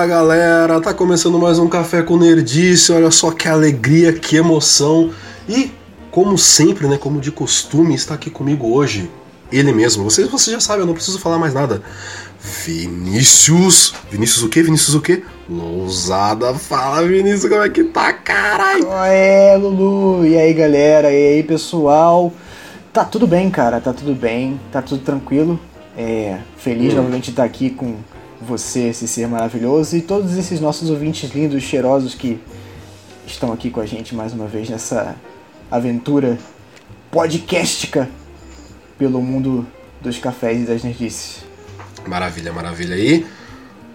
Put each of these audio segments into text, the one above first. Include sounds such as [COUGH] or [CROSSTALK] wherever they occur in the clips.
Fala galera, tá começando mais um Café com Nerdice, olha só que alegria, que emoção. E, como sempre, né, como de costume, está aqui comigo hoje, ele mesmo. Vocês, vocês já sabem, eu não preciso falar mais nada. Vinícius. Vinícius o quê? Vinícius o quê? Lousada. Fala, Vinícius, como é que tá, caralho? É, Lulu. E aí, galera? E aí, pessoal? Tá tudo bem, cara. Tá tudo bem. Tá tudo tranquilo. É, feliz hum. novamente de estar aqui com você, esse ser maravilhoso, e todos esses nossos ouvintes lindos, cheirosos que estão aqui com a gente mais uma vez nessa aventura podcastica pelo mundo dos cafés e das nerdices. Maravilha, maravilha. E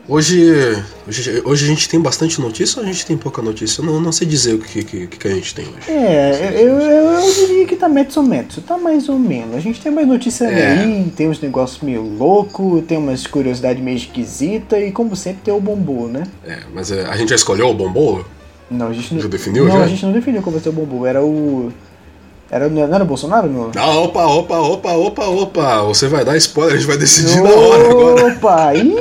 hoje, hoje, hoje a gente tem bastante notícia ou a gente tem pouca notícia? Eu não, não sei dizer o que, que, que a gente tem hoje. É, eu, eu, eu, diria que tá metro metro, tá mais ou menos. A gente tem mais notícia é. aí, tem uns negócios meio louco, tem umas curiosidades meio esquisitas e como sempre tem o bombô, né? É, mas é, a gente já escolheu o bombô? Não, a gente não. Já definiu? Não, já? a gente não definiu qual vai ser o bombô, era o. Era, não era o Bolsonaro? No... Ah, opa, opa, opa, opa, opa. Você vai dar spoiler, a gente vai decidir opa, na hora agora. Opa, [LAUGHS] ih,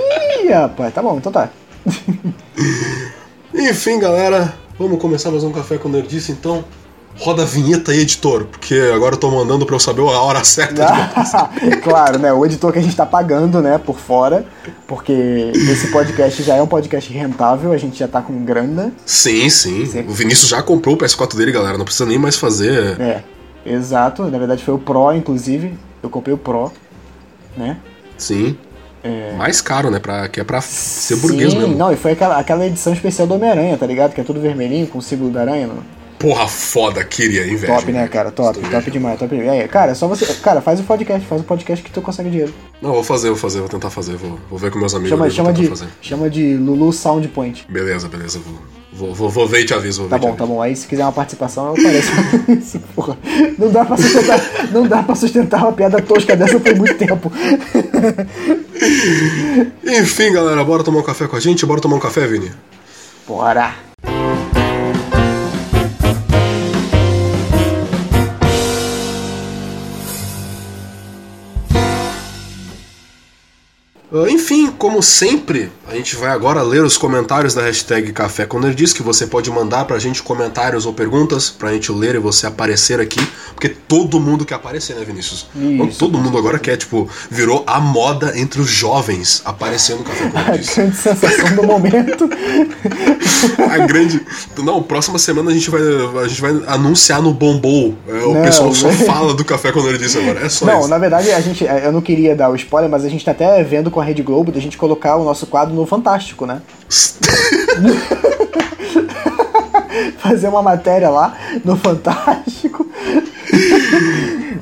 rapaz. Tá bom, então tá. [LAUGHS] Enfim, galera, vamos começar mais um Café com Nerdice, então. Roda a vinheta aí, editor, porque agora eu tô mandando pra eu saber a hora certa [LAUGHS] Claro, né? O editor que a gente tá pagando, né, por fora, porque esse podcast já é um podcast rentável, a gente já tá com grana. Sim, sim. O Vinícius já comprou o PS4 dele, galera, não precisa nem mais fazer. É. Exato, na verdade foi o Pro, inclusive. Eu comprei o Pro, né? Sim. É... Mais caro, né? Pra, que é pra ser burguês Sim, mesmo. Não, e foi aquela, aquela edição especial do Homem-Aranha, tá ligado? Que é tudo vermelhinho com o símbolo da aranha. Não? Porra foda, queria, velho. Top, né, cara? Top, top demais, top demais. É, cara, só você. Cara, faz o podcast, faz o podcast que tu consegue dinheiro. Não, vou fazer, vou fazer, vou tentar fazer. Vou, vou ver com meus amigos. Chama, chama, de, fazer. chama de Lulu Sound Point. Beleza, beleza, vou. Vou, vou, vou ver e te aviso. tá bom, tá bom. Aí se quiser uma participação, eu apareço. [LAUGHS] Porra. Não dá pra sustentar, não dá pra sustentar uma piada tosca dessa por muito tempo. [LAUGHS] [LAUGHS] Enfim, galera, bora tomar um café com a gente? Bora tomar um café, Vini? Bora! Uh, enfim, como sempre, a gente vai agora ler os comentários da hashtag Café com Nerdice, que você pode mandar pra gente comentários ou perguntas pra gente ler e você aparecer aqui, porque todo mundo quer aparecer, né, Vinícius? Isso, todo mundo agora quer, tipo, virou a moda entre os jovens aparecendo no Café com Nerdice. [LAUGHS] A grande sensação do momento. [LAUGHS] a grande... Não, próxima semana a gente vai, a gente vai anunciar no Bombou. É, o não, pessoal só fala do Café com Nerdice agora, é só não, isso. na verdade, a gente, eu não queria dar o spoiler, mas a gente tá até vendo com a Rede Globo da gente colocar o nosso quadro no Fantástico, né? [LAUGHS] Fazer uma matéria lá no Fantástico.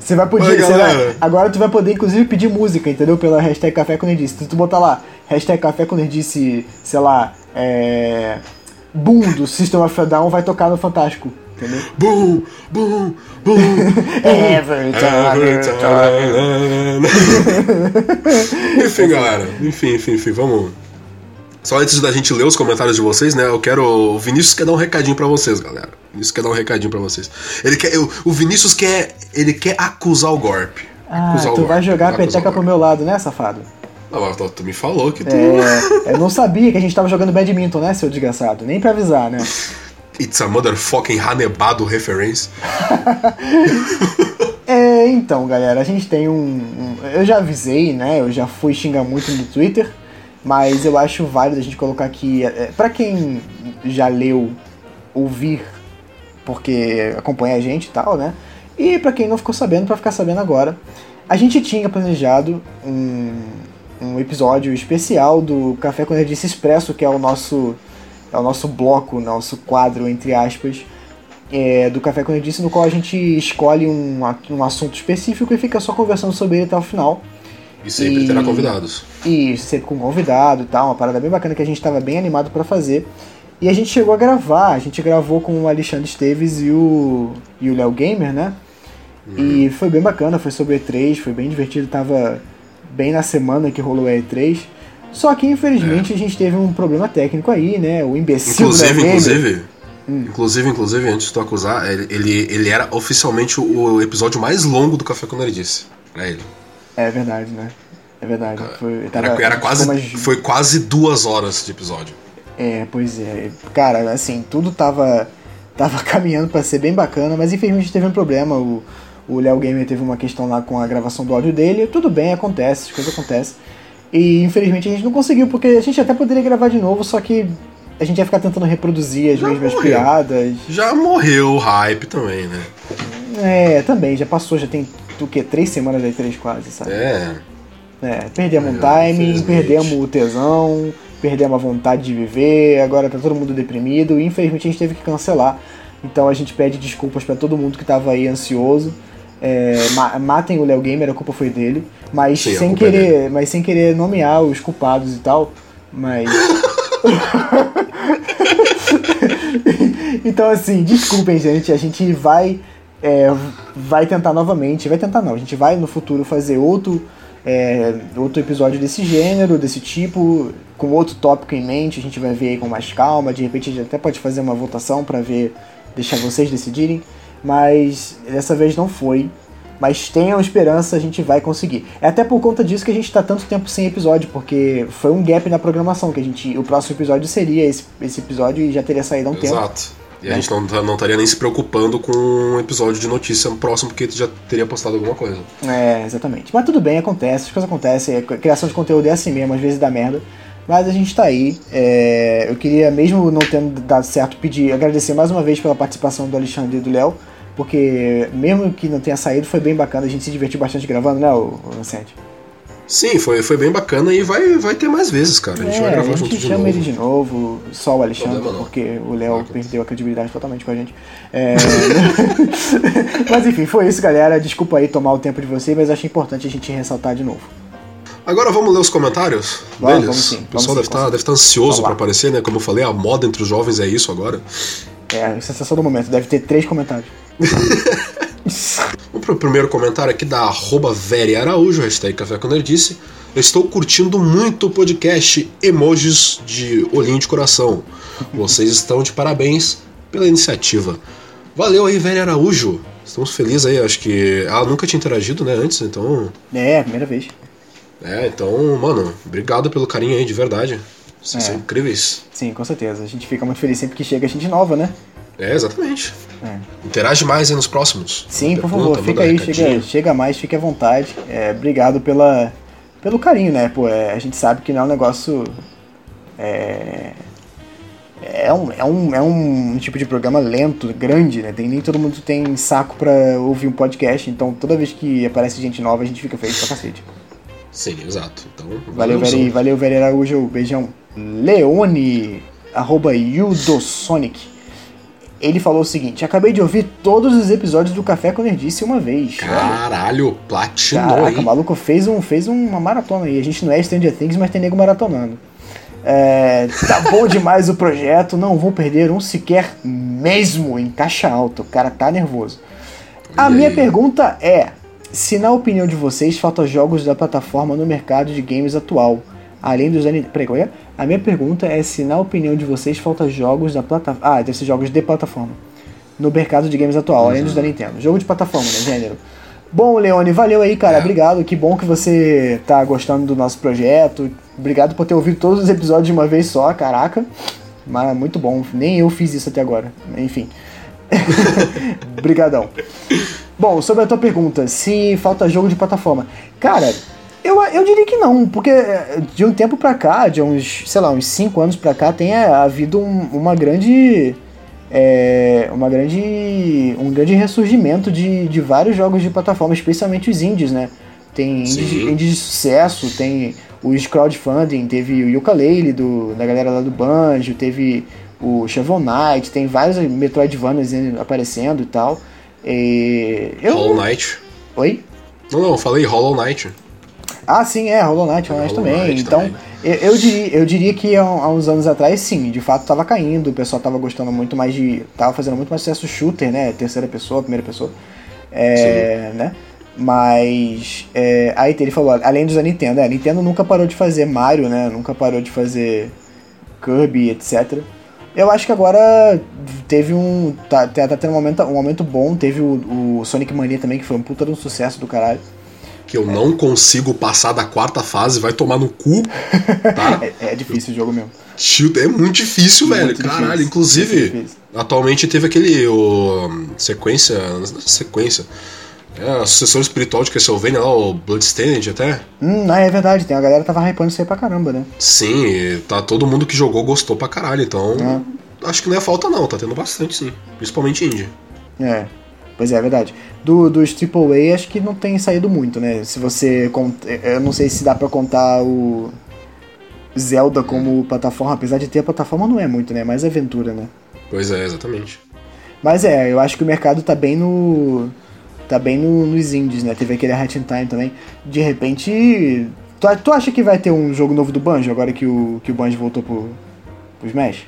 Você vai poder. Oi, vai, agora tu vai poder, inclusive, pedir música, entendeu? Pela hashtag Café com Nerdice. Se tu botar lá, hashtag Café com Nerdice, sei lá, é. Boom do System of a Down vai tocar no Fantástico entendeu? Boom, boom, boom. [LAUGHS] Every time. [LAUGHS] enfim, galera. Enfim, enfim, enfim, vamos. Só antes da gente ler os comentários de vocês, né? Eu quero. O Vinícius quer dar um recadinho para vocês, galera. O Vinícius quer dar um recadinho para vocês. Ele quer. O Vinícius quer. Ele quer acusar o golpe. Ah, tu vai golpe. jogar a peteca pro meu lado, né, safado? Não, tu, tu me falou que tu. É, eu não sabia que a gente tava jogando badminton, né, seu desgraçado? Nem pra avisar, né? [LAUGHS] It's a motherfucking Hanebado reference. [LAUGHS] é, então, galera, a gente tem um, um, Eu já avisei, né? Eu já fui xingar muito no Twitter, mas eu acho válido a gente colocar aqui. É, para quem já leu, ouvir, porque acompanha a gente e tal, né? E para quem não ficou sabendo, para ficar sabendo agora, a gente tinha planejado um, um episódio especial do Café com Nerdice Expresso, que é o nosso é o nosso bloco, nosso quadro, entre aspas, é, do Café com Nerdice, no qual a gente escolhe um, um assunto específico e fica só conversando sobre ele até o final. E sempre e, terá convidados. E sempre com convidado e tal, uma parada bem bacana que a gente estava bem animado para fazer. E a gente chegou a gravar, a gente gravou com o Alexandre Esteves e o, e o Léo Gamer, né? Uhum. E foi bem bacana, foi sobre E3, foi bem divertido, tava bem na semana que rolou a E3. Só que infelizmente é. a gente teve um problema técnico aí, né? O imbecil inclusive, da Inclusive, hum. inclusive, inclusive, antes de tu acusar, ele, ele era oficialmente o episódio mais longo do Café com Nerdice. Pra ele. É verdade, né? É verdade. Foi, tava, era, era quase, mais... Foi quase duas horas de episódio. É, pois é. Cara, assim, tudo tava, tava [LAUGHS] caminhando para ser bem bacana, mas infelizmente teve um problema. O, o Léo Gamer teve uma questão lá com a gravação do áudio dele. Tudo bem, acontece, as coisas acontecem. E infelizmente a gente não conseguiu, porque a gente até poderia gravar de novo, só que a gente ia ficar tentando reproduzir as Já mesmas morreu. piadas. Já morreu o hype também, né? É, também, já passou, já tem o quê? Três semanas aí, três quase, sabe? É. É, perdemos É, um timing, perdemos o tesão, perdemos a vontade de viver, agora tá todo mundo deprimido e infelizmente a gente teve que cancelar. Então a gente pede desculpas pra todo mundo que tava aí ansioso. É, ma- matem o Léo Gamer, a culpa foi dele. Mas Sim, sem é querer. mas sem querer nomear os culpados e tal. Mas. [LAUGHS] [LAUGHS] então assim, desculpem, gente. A gente vai. É, vai tentar novamente. Vai tentar não, a gente vai no futuro fazer outro. é, outro episódio desse gênero, desse tipo, com outro tópico em mente, a gente vai ver aí com mais calma, de repente a gente até pode fazer uma votação pra ver, deixar vocês decidirem, mas dessa vez não foi. Mas tenham esperança, a gente vai conseguir. É até por conta disso que a gente tá tanto tempo sem episódio, porque foi um gap na programação, que a gente. O próximo episódio seria esse, esse episódio e já teria saído há um tempo. E a gente não, tá- não estaria nem se preocupando com um episódio de notícia próximo, porque já teria postado alguma coisa. É, exatamente. Mas tudo bem, acontece, as coisas acontecem. A criação de conteúdo é assim mesmo, às vezes dá merda. Mas a gente tá aí. É, eu queria, mesmo não tendo dado certo, pedir, agradecer mais uma vez pela participação do Alexandre e do Léo. Porque mesmo que não tenha saído, foi bem bacana. A gente se divertiu bastante gravando, né, o Vicente? Sim, foi, foi bem bacana e vai, vai ter mais vezes, cara. A gente vai É, gravar a junto gente de chama novo. ele de novo, só o Alexandre, Problema não. porque o Léo Não, perdeu a credibilidade totalmente com a gente. É... [LAUGHS] mas enfim, foi isso, galera. Desculpa aí tomar o tempo de vocês, mas achei importante a gente ressaltar de novo. Agora vamos ler os comentários deles. vamos sim, o pessoal deve estar vamos deve tá ansioso pra aparecer, né? Como eu falei, a moda entre os jovens é isso agora. É, a sensação do momento, deve ter três comentários. [LAUGHS] Vamos pro primeiro comentário aqui da arroba Veri Araújo, hashtag Café com Nerdice. Eu estou curtindo muito o podcast Emojis de Olhinho de Coração. Vocês estão de parabéns pela iniciativa. Valeu aí, Veri Araújo. Estamos felizes aí, acho que ela nunca tinha interagido, né, antes, então... É, primeira vez. É, então, mano, obrigado pelo carinho aí, de verdade. Vocês É. são incríveis. Sim, com certeza. A gente fica muito feliz sempre que chega gente nova, né? É, exatamente. É. Interage mais aí nos próximos. Sim, por favor, fica aí, chega, chega mais, fique à vontade. É, obrigado pela, pelo carinho, né? Pô, é, a gente sabe que não é um negócio. É, é, um, é, um, é um tipo de programa lento, grande, né? Tem, nem todo mundo tem saco pra ouvir um podcast, então toda vez que aparece gente nova a gente fica feliz pra cacete. Sim, exato. Então, Valeu. Veri, valeu, Veri Araújo, beijão. Leone, arroba Yudosonic. Ele falou o seguinte: Acabei de ouvir todos os episódios do Café com Nerdice uma vez. Caralho, platinou Caraca, aí. o maluco fez, um, fez uma maratona aí. A gente não é Stranger Things, mas tem nego maratonando. É, tá bom demais o projeto, não vou perder um sequer mesmo em caixa alta. O cara tá nervoso. A Olha minha aí. pergunta é: se na opinião de vocês faltam jogos da plataforma no mercado de games atual, além dos ani- Peraí, qual é? A minha pergunta é se na opinião de vocês faltam jogos da plataforma. Ah, deve ser jogos de plataforma. No mercado de games atual, além dos da Nintendo. Jogo de plataforma, né? Gênero. Bom, Leone, valeu aí, cara. É. Obrigado. Que bom que você tá gostando do nosso projeto. Obrigado por ter ouvido todos os episódios de uma vez só, caraca. Mas muito bom. Nem eu fiz isso até agora. Enfim. [LAUGHS] Brigadão. Bom, sobre a tua pergunta, se falta jogo de plataforma. Cara, eu, eu diria que não, porque eh, de um tempo pra cá, de uns, sei lá, uns 5 anos pra cá, tem eh, havido um- uma grande. é, uma grande. um grande ressurgimento de, de vários jogos de plataforma, especialmente os indies, né? Tem indies, indies de sucesso, tem os crowdfunding, teve o Yooka-Laylee do, da galera lá do Banjo, teve o Shovel Knight, tem vários Metroidvanias aparecendo e tal. E eu... Hollow Knight. Oi? Não, não, eu falei Hollow Knight. Ah, sim, é, Hollow Knight, Hollow Knight também. Knight então, também. Eu, eu diria, eu diria que há, uns anos atrás, sim, de fato tava caindo, o pessoal tava gostando muito mais de. tava fazendo muito mais sucesso shooter, né? Terceira pessoa, primeira pessoa. É, né? Mas. É, aí ele falou, além dos da Nintendo, é, a Nintendo nunca parou de fazer Mario, né? Nunca parou de fazer Kirby, etc. Eu acho que agora teve um. Tá, tá, tá tendo um aumento, um aumento bom. Teve o, o Sonic Mania também, que foi um puta de um sucesso do caralho. Que eu não consigo passar da quarta fase, vai tomar no cu, tá? [LAUGHS] é, é, difícil o jogo mesmo. É muito difícil, muito velho. Difícil. Caralho, inclusive, atualmente teve aquele o, sequência, sequência. É, a sucessor espiritual de Castlevania lá, o Bloodstained até. Hum, é verdade, tem a galera tava hypando isso aí pra caramba, né? Sim, tá todo mundo que jogou gostou pra caralho, então. É. Acho que não é falta não, tá tendo bastante sim. Principalmente indie. É. Pois é, é verdade. Do, dos AAA acho que não tem saído muito, né? Se você. Eu não sei se dá pra contar o Zelda como plataforma, apesar de ter a plataforma, não é muito, né? Mais aventura, né? Pois é, exatamente. Mas é, eu acho que o mercado tá bem no. tá bem no, nos indies, né? Teve aquele Hat in Time também. De repente. Tu, tu acha que vai ter um jogo novo do Banjo agora que o, que o Banjo voltou pro, pro Smash?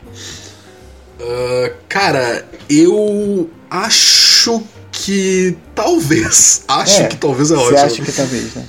Uh, cara, eu acho que talvez. [LAUGHS] Acho é, que talvez é ótimo. Acha que talvez, né?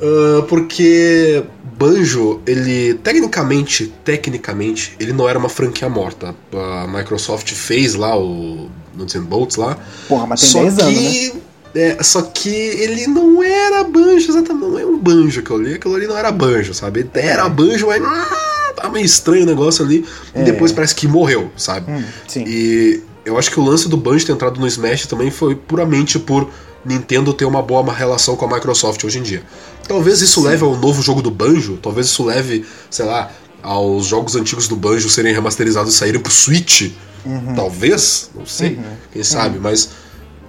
Uh, porque Banjo, ele tecnicamente, tecnicamente, ele não era uma franquia morta. A Microsoft fez lá o Nuts and Bolts lá. Porra, mas tem só 10 que, anos, né? É, só que ele não era Banjo, exatamente, não é um Banjo que eu li, aquilo ali não era Banjo, sabe? Era é. Banjo, mas ah, tá meio estranho o negócio ali, é. e depois parece que morreu, sabe? Hum, sim. E eu acho que o lance do Banjo ter entrado no Smash também foi puramente por Nintendo ter uma boa relação com a Microsoft hoje em dia. Talvez isso Sim. leve ao novo jogo do Banjo, talvez isso leve, sei lá, aos jogos antigos do Banjo serem remasterizados e saírem pro Switch. Uhum. Talvez, não sei, uhum. quem sabe, uhum. mas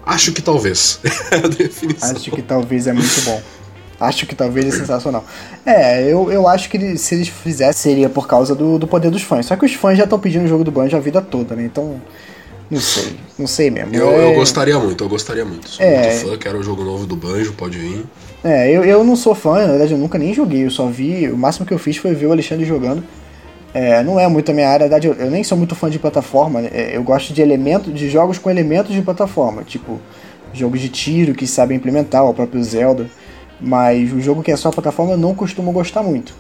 acho que talvez. [LAUGHS] é. Acho que talvez é muito bom. Acho que talvez é sensacional. É, eu, eu acho que se eles fizessem seria por causa do, do poder dos fãs. Só que os fãs já estão pedindo o jogo do Banjo a vida toda, né? Então não sei, não sei mesmo. Eu, é... eu gostaria muito, eu gostaria muito. Sou é... muito fã, quero o jogo novo do Banjo, pode vir. É, eu, eu não sou fã, na verdade eu nunca nem joguei, eu só vi, o máximo que eu fiz foi ver o Alexandre jogando. É, não é muito a minha área, na verdade eu, eu nem sou muito fã de plataforma, é, eu gosto de elementos, de jogos com elementos de plataforma, tipo jogos de tiro que sabem implementar, o próprio Zelda, mas o jogo que é só plataforma eu não costumo gostar muito.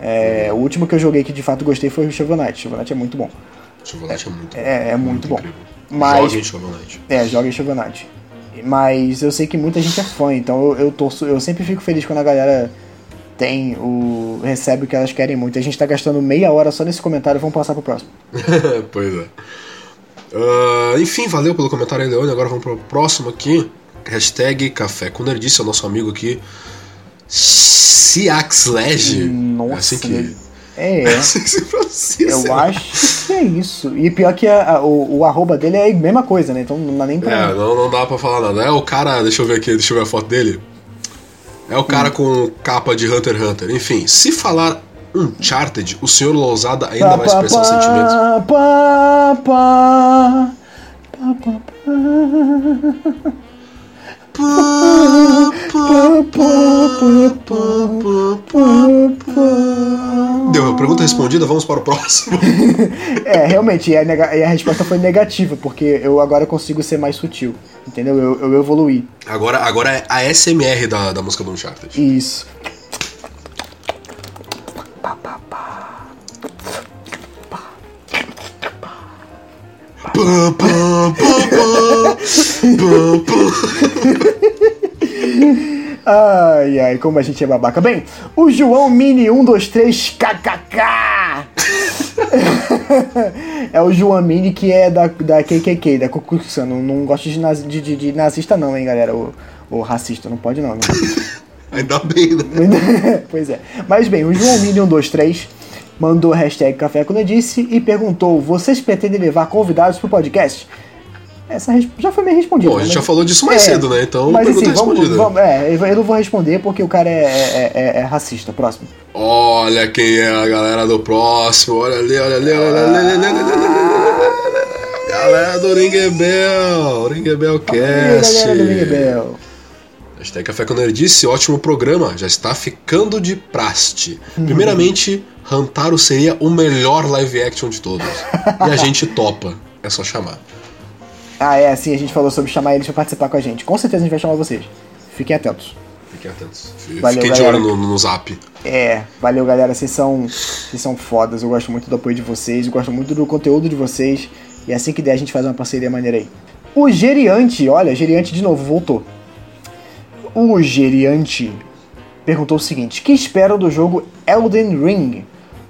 É, o último que eu joguei que de fato gostei foi o Shovel Knight, Shovel Knight é muito bom. Chocolate é, é muito bom. É, é muito, muito bom. Mas, jogue Chocolate. É, jogue Chocolate. Mas eu sei que muita gente é fã, então eu, eu, torço, eu sempre fico feliz quando a galera tem o. recebe o que elas querem muito. A gente tá gastando meia hora só nesse comentário, vamos passar pro próximo. [LAUGHS] pois é. Uh, enfim, valeu pelo comentário aí, Leone. Agora vamos pro próximo aqui. Hashtag Café com Nerdice, é o nosso amigo aqui. Ciaxlege. Nossa, é assim que. É, [LAUGHS] é. eu acho que é isso. E pior que a, a, o, o arroba dele é a mesma coisa, né? Então não dá nem pra. É, não, não dá pra falar nada. É o cara, deixa eu ver aqui, deixa eu ver a foto dele. É o cara hum. com capa de Hunter x Hunter. Enfim, se falar Uncharted, o senhor Lousada ainda pa, vai expressar os sentimentos. Deu a pergunta respondida, vamos para o próximo. [LAUGHS] é, realmente, e a, e a, resposta foi negativa, porque eu agora consigo ser mais sutil. Entendeu? Eu, eu evoluí. Agora, agora é a SMR da, da música do Uncharted. Isso. Ai, ai, como a gente é babaca. Bem, o João Mini 123 KKK. é o João Mini que é da, da KKK, da Ku Não, não gosto de, nazi, de, de, de, nazista não, hein, galera. O, o racista, não pode não. Né? Ainda bem, né? [LAUGHS] pois é. Mas bem, o João Mini 123 mandou hashtag Café quando eu disse e perguntou: vocês pretendem levar convidados pro podcast? Essa já foi meio respondida. Bom, a gente já falou disso mais é, cedo, né? Então, mas assim, vamos, vamos, é, eu não vou responder porque o cara é, é, é, é, racista. Próximo. Olha quem é a galera do próximo. Olha ali, olha ali, olha ali. Olha ali, olha ali, Galera do Ringuebel. Ringuebel Cast. Galera do Ringuebel. Hashtag Café com Nerdice, ótimo programa. Já está ficando de praste. Primeiramente, Rantaro seria o melhor live action de todos. e a [LAUGHS] gente topa. É só chamar. Ah, é, assim, a gente falou sobre chamar eles pra participar com a gente. Com certeza a gente vai chamar vocês. Fiquem atentos. Fiquem atentos. Valeu, Fiquem de olho no, no zap. É, valeu galera, vocês são, vocês são fodas. Eu gosto muito do apoio de vocês, eu gosto muito do conteúdo de vocês. E assim que der, a gente faz uma parceria maneira aí. O Geriante, olha, Geriante de novo, voltou. O Geriante perguntou o seguinte: que esperam do jogo Elden Ring?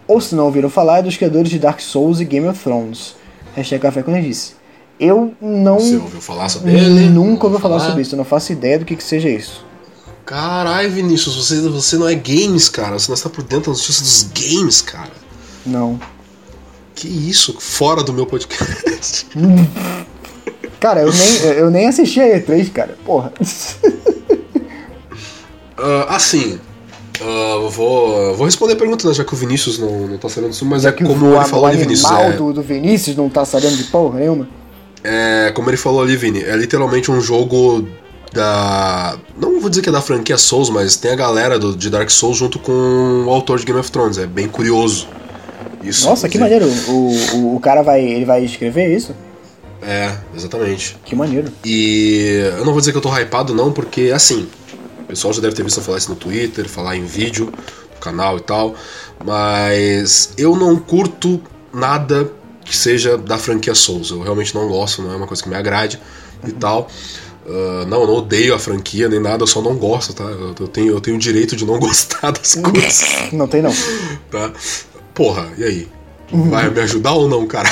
Ou se não ouviram falar, é dos criadores de Dark Souls e Game of Thrones. Hashtag Café quando ele disse. Eu não. Você ouviu falar sobre ele? Nunca ouvi falar sobre isso, eu não faço ideia do que, que seja isso. Caralho, Vinícius, você, você não é games, cara. Você não está por dentro da notícia dos games, cara. Não. Que isso? Fora do meu podcast. [LAUGHS] cara, eu nem, eu nem assisti a E3, cara. Porra. [LAUGHS] Uh, assim, uh, vou, vou responder a pergunta, né, já que o Vinícius não, não tá sabendo disso, mas já é como ele falou ali, Vinícius. O é... do, do Vinícius não tá sabendo de porra nenhuma. É, como ele falou ali, Vini, é literalmente um jogo da. Não vou dizer que é da franquia Souls, mas tem a galera do, de Dark Souls junto com o autor de Game of Thrones. É bem curioso. Isso, Nossa, que maneiro. O, o, o, cara vai. Ele vai escrever isso? É, exatamente. Que maneiro. E eu não vou dizer que eu tô hypado, não, porque assim. O pessoal já deve ter visto eu falar isso no Twitter, falar em vídeo, no canal e tal. Mas eu não curto nada que seja da franquia Souls. Eu realmente não gosto, não é uma coisa que me agrade e tal. Uh, não, eu não odeio a franquia nem nada, eu só não gosto, tá? Eu, eu, tenho, eu tenho o direito de não [LAUGHS] gostar das coisas. Não tem não. Tá? Porra, e aí? Vai me ajudar ou não, cara?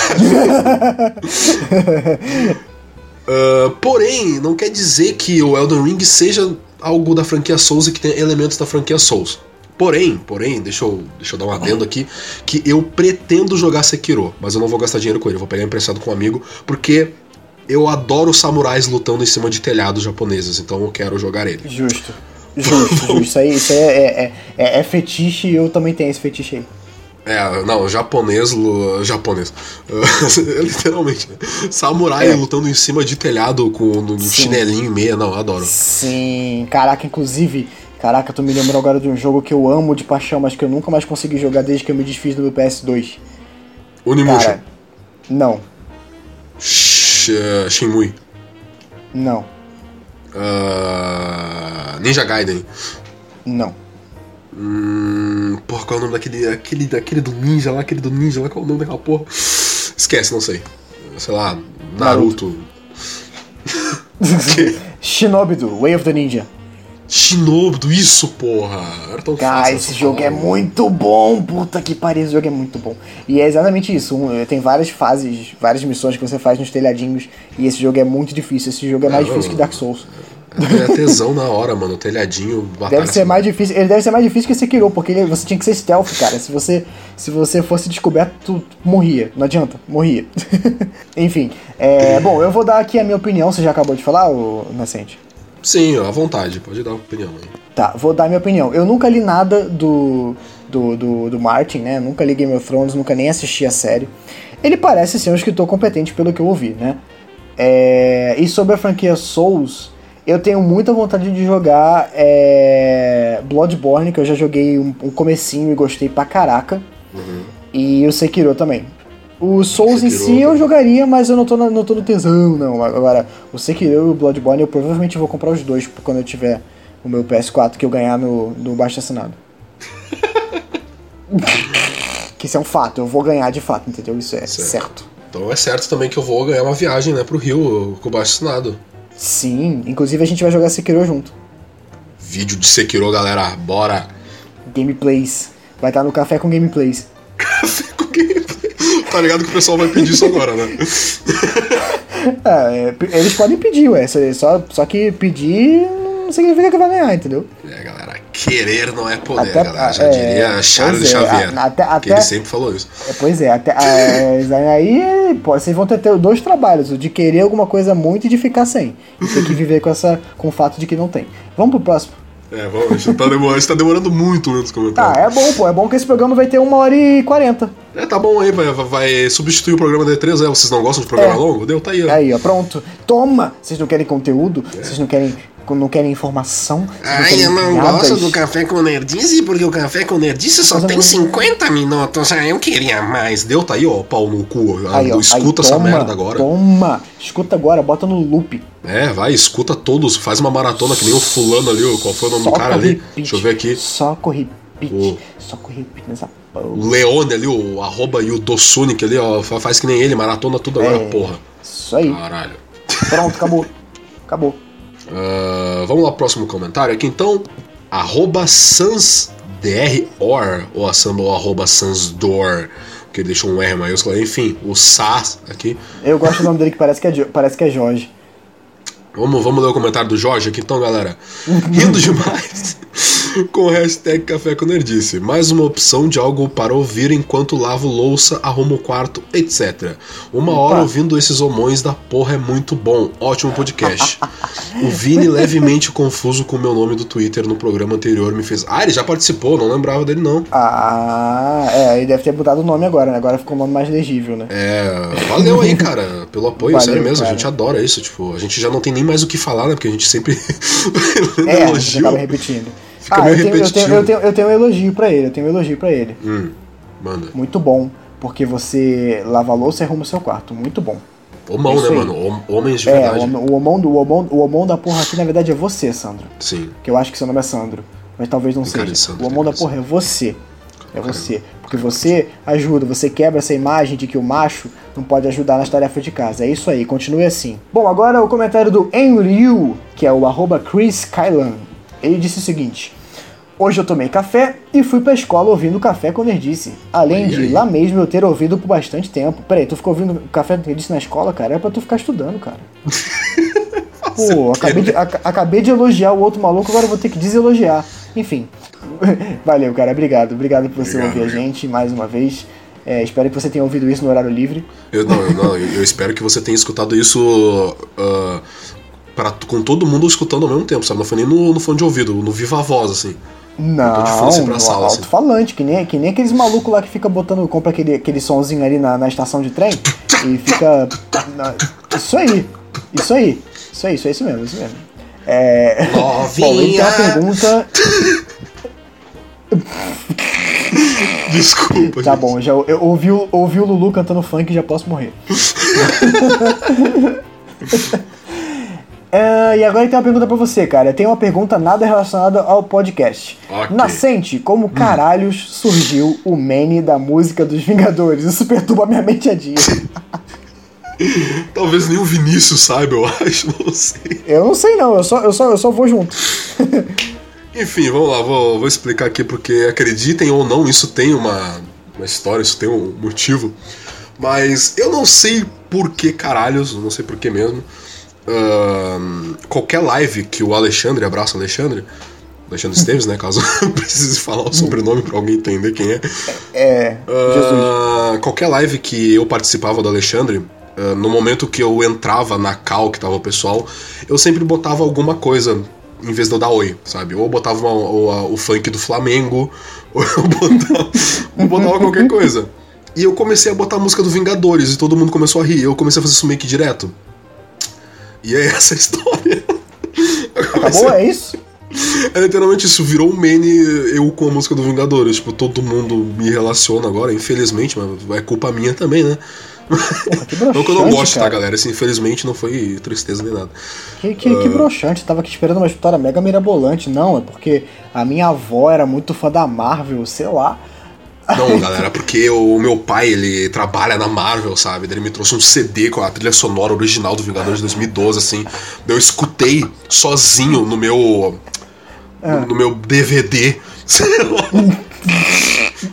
uh, [LAUGHS] porém, não quer dizer que o Elden Ring seja algo da franquia Souls e que tem elementos da franquia Souls. Porém, porém, deixa eu, deixa eu dar um adendo aqui, que eu pretendo jogar Sekiro, mas eu não vou gastar dinheiro com ele, vou pegar emprestado com um amigo, porque eu adoro samurais lutando em cima de telhados japoneses, então eu quero jogar ele. Justo. Justo, justo. Isso aí, isso aí é, é, é, é fetiche e eu também tenho esse fetiche aí. É, não, japonês. Japonês. [LAUGHS] Literalmente. Samurai é. lutando em cima de telhado com um chinelinho e meia. Não, adoro. Sim, caraca, inclusive. Caraca, tu me lembrou agora de um jogo que eu amo de paixão, mas que eu nunca mais consegui jogar desde que eu me desfiz do meu PS2. Unimusha. Cara, não. Sh uh, Shenmue. Não. Uh, Ninja Gaiden. Não. Hum, porra, qual é o nome daquele, aquele, daquele do ninja lá, aquele do ninja lá, qual é o nome daquela porra? Esquece, não sei. Sei lá, Naruto. Naruto. [LAUGHS] [LAUGHS] Shinobi do Way of the Ninja. Shinobi, isso, porra! Era tão Cara, esse jogo é muito bom! Puta que pariu, esse jogo é muito bom. E é exatamente isso. Um, tem várias fases, várias missões que você faz nos telhadinhos. E esse jogo é muito difícil. Esse jogo é, é mais difícil que Dark Souls. É tesão na hora, mano. O telhadinho, Deve ser assim. mais difícil. Ele deve ser mais difícil que Sekiro, porque ele, você tinha que ser stealth, cara. Se você, se você fosse descoberto, tu morria. Não adianta, morria. [LAUGHS] Enfim. É, bom, eu vou dar aqui a minha opinião. Você já acabou de falar, o Nascente? Sim, à vontade. Pode dar a opinião aí. Tá, vou dar a minha opinião. Eu nunca li nada do, do, do, do Martin, né? Nunca li Game of Thrones, nunca nem assisti a série. Ele parece ser um escritor competente pelo que eu ouvi, né? É, e sobre a franquia Souls, eu tenho muita vontade de jogar é, Bloodborne, que eu já joguei um, um comecinho e gostei pra caraca. Uhum. E o Sekiro também. O Souls Sekiro, em si eu jogaria, mas eu não tô, não tô no tesão, não. Agora, o Sekiro e o Bloodborne eu provavelmente vou comprar os dois quando eu tiver o meu PS4 que eu ganhar no, no baixo assinado. [LAUGHS] que isso é um fato, eu vou ganhar de fato, entendeu? Isso é certo. certo. Então é certo também que eu vou ganhar uma viagem, né, pro Rio com o baixo assinado. Sim, inclusive a gente vai jogar Sekiro junto. Vídeo de Sekiro, galera, bora! Gameplays. Vai estar no café com gameplays. [LAUGHS] Café com gameplays. Tá ligado que o pessoal vai pedir isso agora, né? [LAUGHS] é, eles podem pedir, ué. Só, só que pedir não significa que vai ganhar, entendeu? É, galera, querer não é poder, até, galera. Já é, diria Charles é, Xavier. Até, até, ele sempre falou isso. É, pois é, até, é, aí pô, vocês vão ter, ter dois trabalhos, o de querer alguma coisa muito e de ficar sem. E ter que [LAUGHS] viver com, essa, com o fato de que não tem. Vamos pro próximo. É, vamos, a gente tá demorando, tá demorando muito nos comentários. Ah, é bom, pô. É bom que esse programa vai ter uma hora e quarenta. É, tá bom aí, vai, vai substituir o programa D3, é? Vocês não gostam de programa é. longo? Deu, tá aí, ó. Aí, ó, pronto. Toma! Vocês não querem conteúdo? É. Vocês não querem não querem informação. Ai, querem eu não piadas. gosto do café com nerdice, porque o café com nerdice só Mas tem 50 minutos. Ah, eu queria mais. Deu, tá aí, ó, pau no cu. Aí, ó, escuta aí, essa toma, merda agora. Toma, escuta agora, bota no loop. É, vai, escuta todos, faz uma maratona que nem o fulano ali, qual foi o nome do cara ali? Repeat, Deixa eu ver aqui. Só corre o... Só corre repeat nessa porra. O Leone ali, o arroba e o Dossonic ali, ó, faz que nem ele, maratona tudo agora, é, porra. Isso aí. Caralho. Pronto, acabou. Acabou. Uh, vamos lá, próximo comentário aqui então. Arroba SansDROR, ou, ou arroba SansDor, que ele deixou um R maiúsculo, enfim, o SAS aqui. Eu gosto do nome dele que parece que é, parece que é Jorge. Vamos, vamos ler o comentário do Jorge aqui então, galera. [LAUGHS] Rindo demais com hashtag Café com Nerdice. Mais uma opção de algo para ouvir enquanto lavo louça, arrumo o quarto, etc. Uma hora ouvindo esses homões da porra é muito bom. Ótimo podcast. o Vini, [LAUGHS] levemente confuso com o meu nome do Twitter no programa anterior, me fez. Ah, ele já participou, não lembrava dele não. Ah, é, ele deve ter mudado o nome agora, né? Agora ficou um nome mais legível, né? É, valeu aí, cara, pelo apoio, valeu, sério mesmo. Cara. A gente adora isso, tipo, a gente já não tem nem mais o que falar, né? Porque a gente sempre [LAUGHS] é, elogio. A gente acaba repetindo. Fica ah, meio eu tenho, repetitivo. Eu tenho, eu, tenho, eu tenho um elogio pra ele, eu tenho um elogio pra ele. Hum, manda. Muito bom, porque você lava a louça e arruma o seu quarto. Muito bom. Homão, né, mano? Homens de é, verdade. O homão, do, o, homão, o homão da porra aqui, na verdade, é você, Sandro. Sim. Que eu acho que seu nome é Sandro. Mas talvez não seja. Sandro, o homão da porra é você. É você. Porque você ajuda, você quebra essa imagem de que o macho não pode ajudar nas tarefas de casa. É isso aí, continue assim. Bom, agora o comentário do Enryu, que é o arroba Chris Kylan. Ele disse o seguinte: Hoje eu tomei café e fui pra escola ouvindo café com nerdice. Além de lá mesmo eu ter ouvido por bastante tempo. Peraí, tu ficou ouvindo café com nerdice na escola, cara? É pra tu ficar estudando, cara. [LAUGHS] Pô, acabei de, a, acabei de elogiar o outro maluco, agora vou ter que deselogiar. Enfim. [LAUGHS] Valeu, cara. Obrigado. Obrigado por você ouvir a gente mais uma vez. É, espero que você tenha ouvido isso no horário livre. Eu, não, não, eu, eu espero que você tenha escutado isso uh, pra, com todo mundo escutando ao mesmo tempo, sabe? Não foi nem no, no fone de ouvido, no viva voz, assim. Não, no sala, assim. alto-falante, assim. que, nem, que nem aqueles malucos lá que fica botando, compra aquele, aquele sonzinho ali na, na estação de trem e fica. Na, isso aí, isso aí, isso aí, isso aí, isso mesmo, isso mesmo. É. [LAUGHS] Novinha. Bom, ele tem uma pergunta. Desculpa, Tá gente. bom, já eu ouvi, ouvi o Lulu cantando funk e já posso morrer. [LAUGHS] É, e agora tem uma pergunta pra você, cara. Tem uma pergunta nada relacionada ao podcast. Okay. Nascente, como caralhos surgiu o meme da música dos Vingadores? Isso perturba minha mente a dia. [LAUGHS] Talvez nem o Vinícius saiba, eu acho, não sei. Eu não sei não, eu só, eu só, eu só vou junto. [LAUGHS] Enfim, vamos lá, vou, vou explicar aqui porque acreditem ou não, isso tem uma, uma história, isso tem um motivo. Mas eu não sei por que caralhos, não sei por que mesmo uh, qualquer live que o Alexandre, abraço Alexandre, Alexandre Esteves, né? Caso [LAUGHS] precise falar o sobrenome para alguém entender quem é. É. Uh, qualquer live que eu participava do Alexandre, uh, no momento que eu entrava na cal que tava o pessoal, eu sempre botava alguma coisa em vez de eu dar oi, sabe? Ou botava uma, ou, o funk do Flamengo, [LAUGHS] ou eu botava, ou botava qualquer coisa. E eu comecei a botar a música do Vingadores e todo mundo começou a rir. Eu comecei a fazer isso meio que direto. E é essa a história. [LAUGHS] Acabou? É isso? É literalmente isso, virou um meme eu com a música do Vingadores. Tipo, todo mundo me relaciona agora, infelizmente, mas é culpa minha também, né? Porra, que [LAUGHS] não que eu não gosto, tá, galera? Assim, infelizmente não foi tristeza nem nada. Que, que, uh... que broxante, tava aqui esperando uma história mega mirabolante. Não, é porque a minha avó era muito fã da Marvel, sei lá. Não, galera, porque o meu pai, ele trabalha na Marvel, sabe? Ele me trouxe um CD com a trilha sonora original do Vingadores de 2012, assim. Eu escutei sozinho no meu. Ah. no meu DVD. [LAUGHS]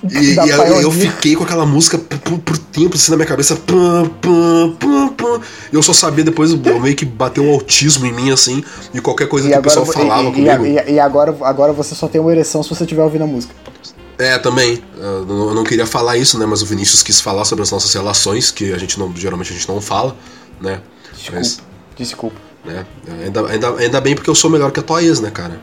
e, e aí eu fiquei com aquela música por, por tempo assim na minha cabeça. Pum, pum, pum, pum. E eu só sabia depois, eu meio que bateu um autismo em mim, assim, e qualquer coisa e que agora, o pessoal falava e, comigo. E, e, agora, agora você só tem uma ereção se você estiver ouvindo a música. É, também. Eu não queria falar isso, né? Mas o Vinícius quis falar sobre as nossas relações, que a gente não, geralmente a gente não fala, né? Desculpa. Mas, Desculpa. Né? Ainda, ainda, ainda bem porque eu sou melhor que a tua ex, né, cara?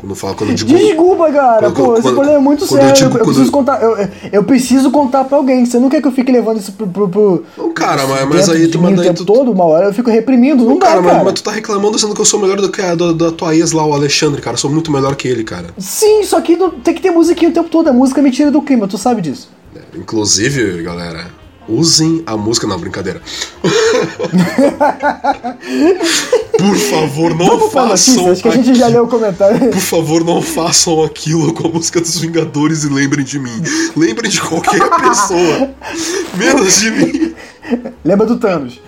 Quando eu falo, quando eu digo. Desculpa, cara, quando, pô, quando, esse problema é muito sério. Eu, digo, eu, preciso contar, eu, eu preciso contar pra alguém. Você não quer que eu fique levando isso pro. pro, pro não, cara, mas, mas aí tu manda. O tempo tu... todo, uma hora eu fico reprimindo. Não, não dá, cara, cara. Mas, mas, tu tá reclamando sendo que eu sou melhor do que a da, da tua ex lá, o Alexandre, cara. Eu sou muito melhor que ele, cara. Sim, só que tem que ter musiquinha o tempo todo. A música me tira do clima, tu sabe disso. É, inclusive, galera, Usem a música. Não, brincadeira. [LAUGHS] Por favor, não Vamos façam. Acho que a gente já leu o comentário. Por favor, não façam aquilo com a música dos Vingadores e lembrem de mim. Lembrem de qualquer [LAUGHS] pessoa. Menos de mim. Lembra do Thanos.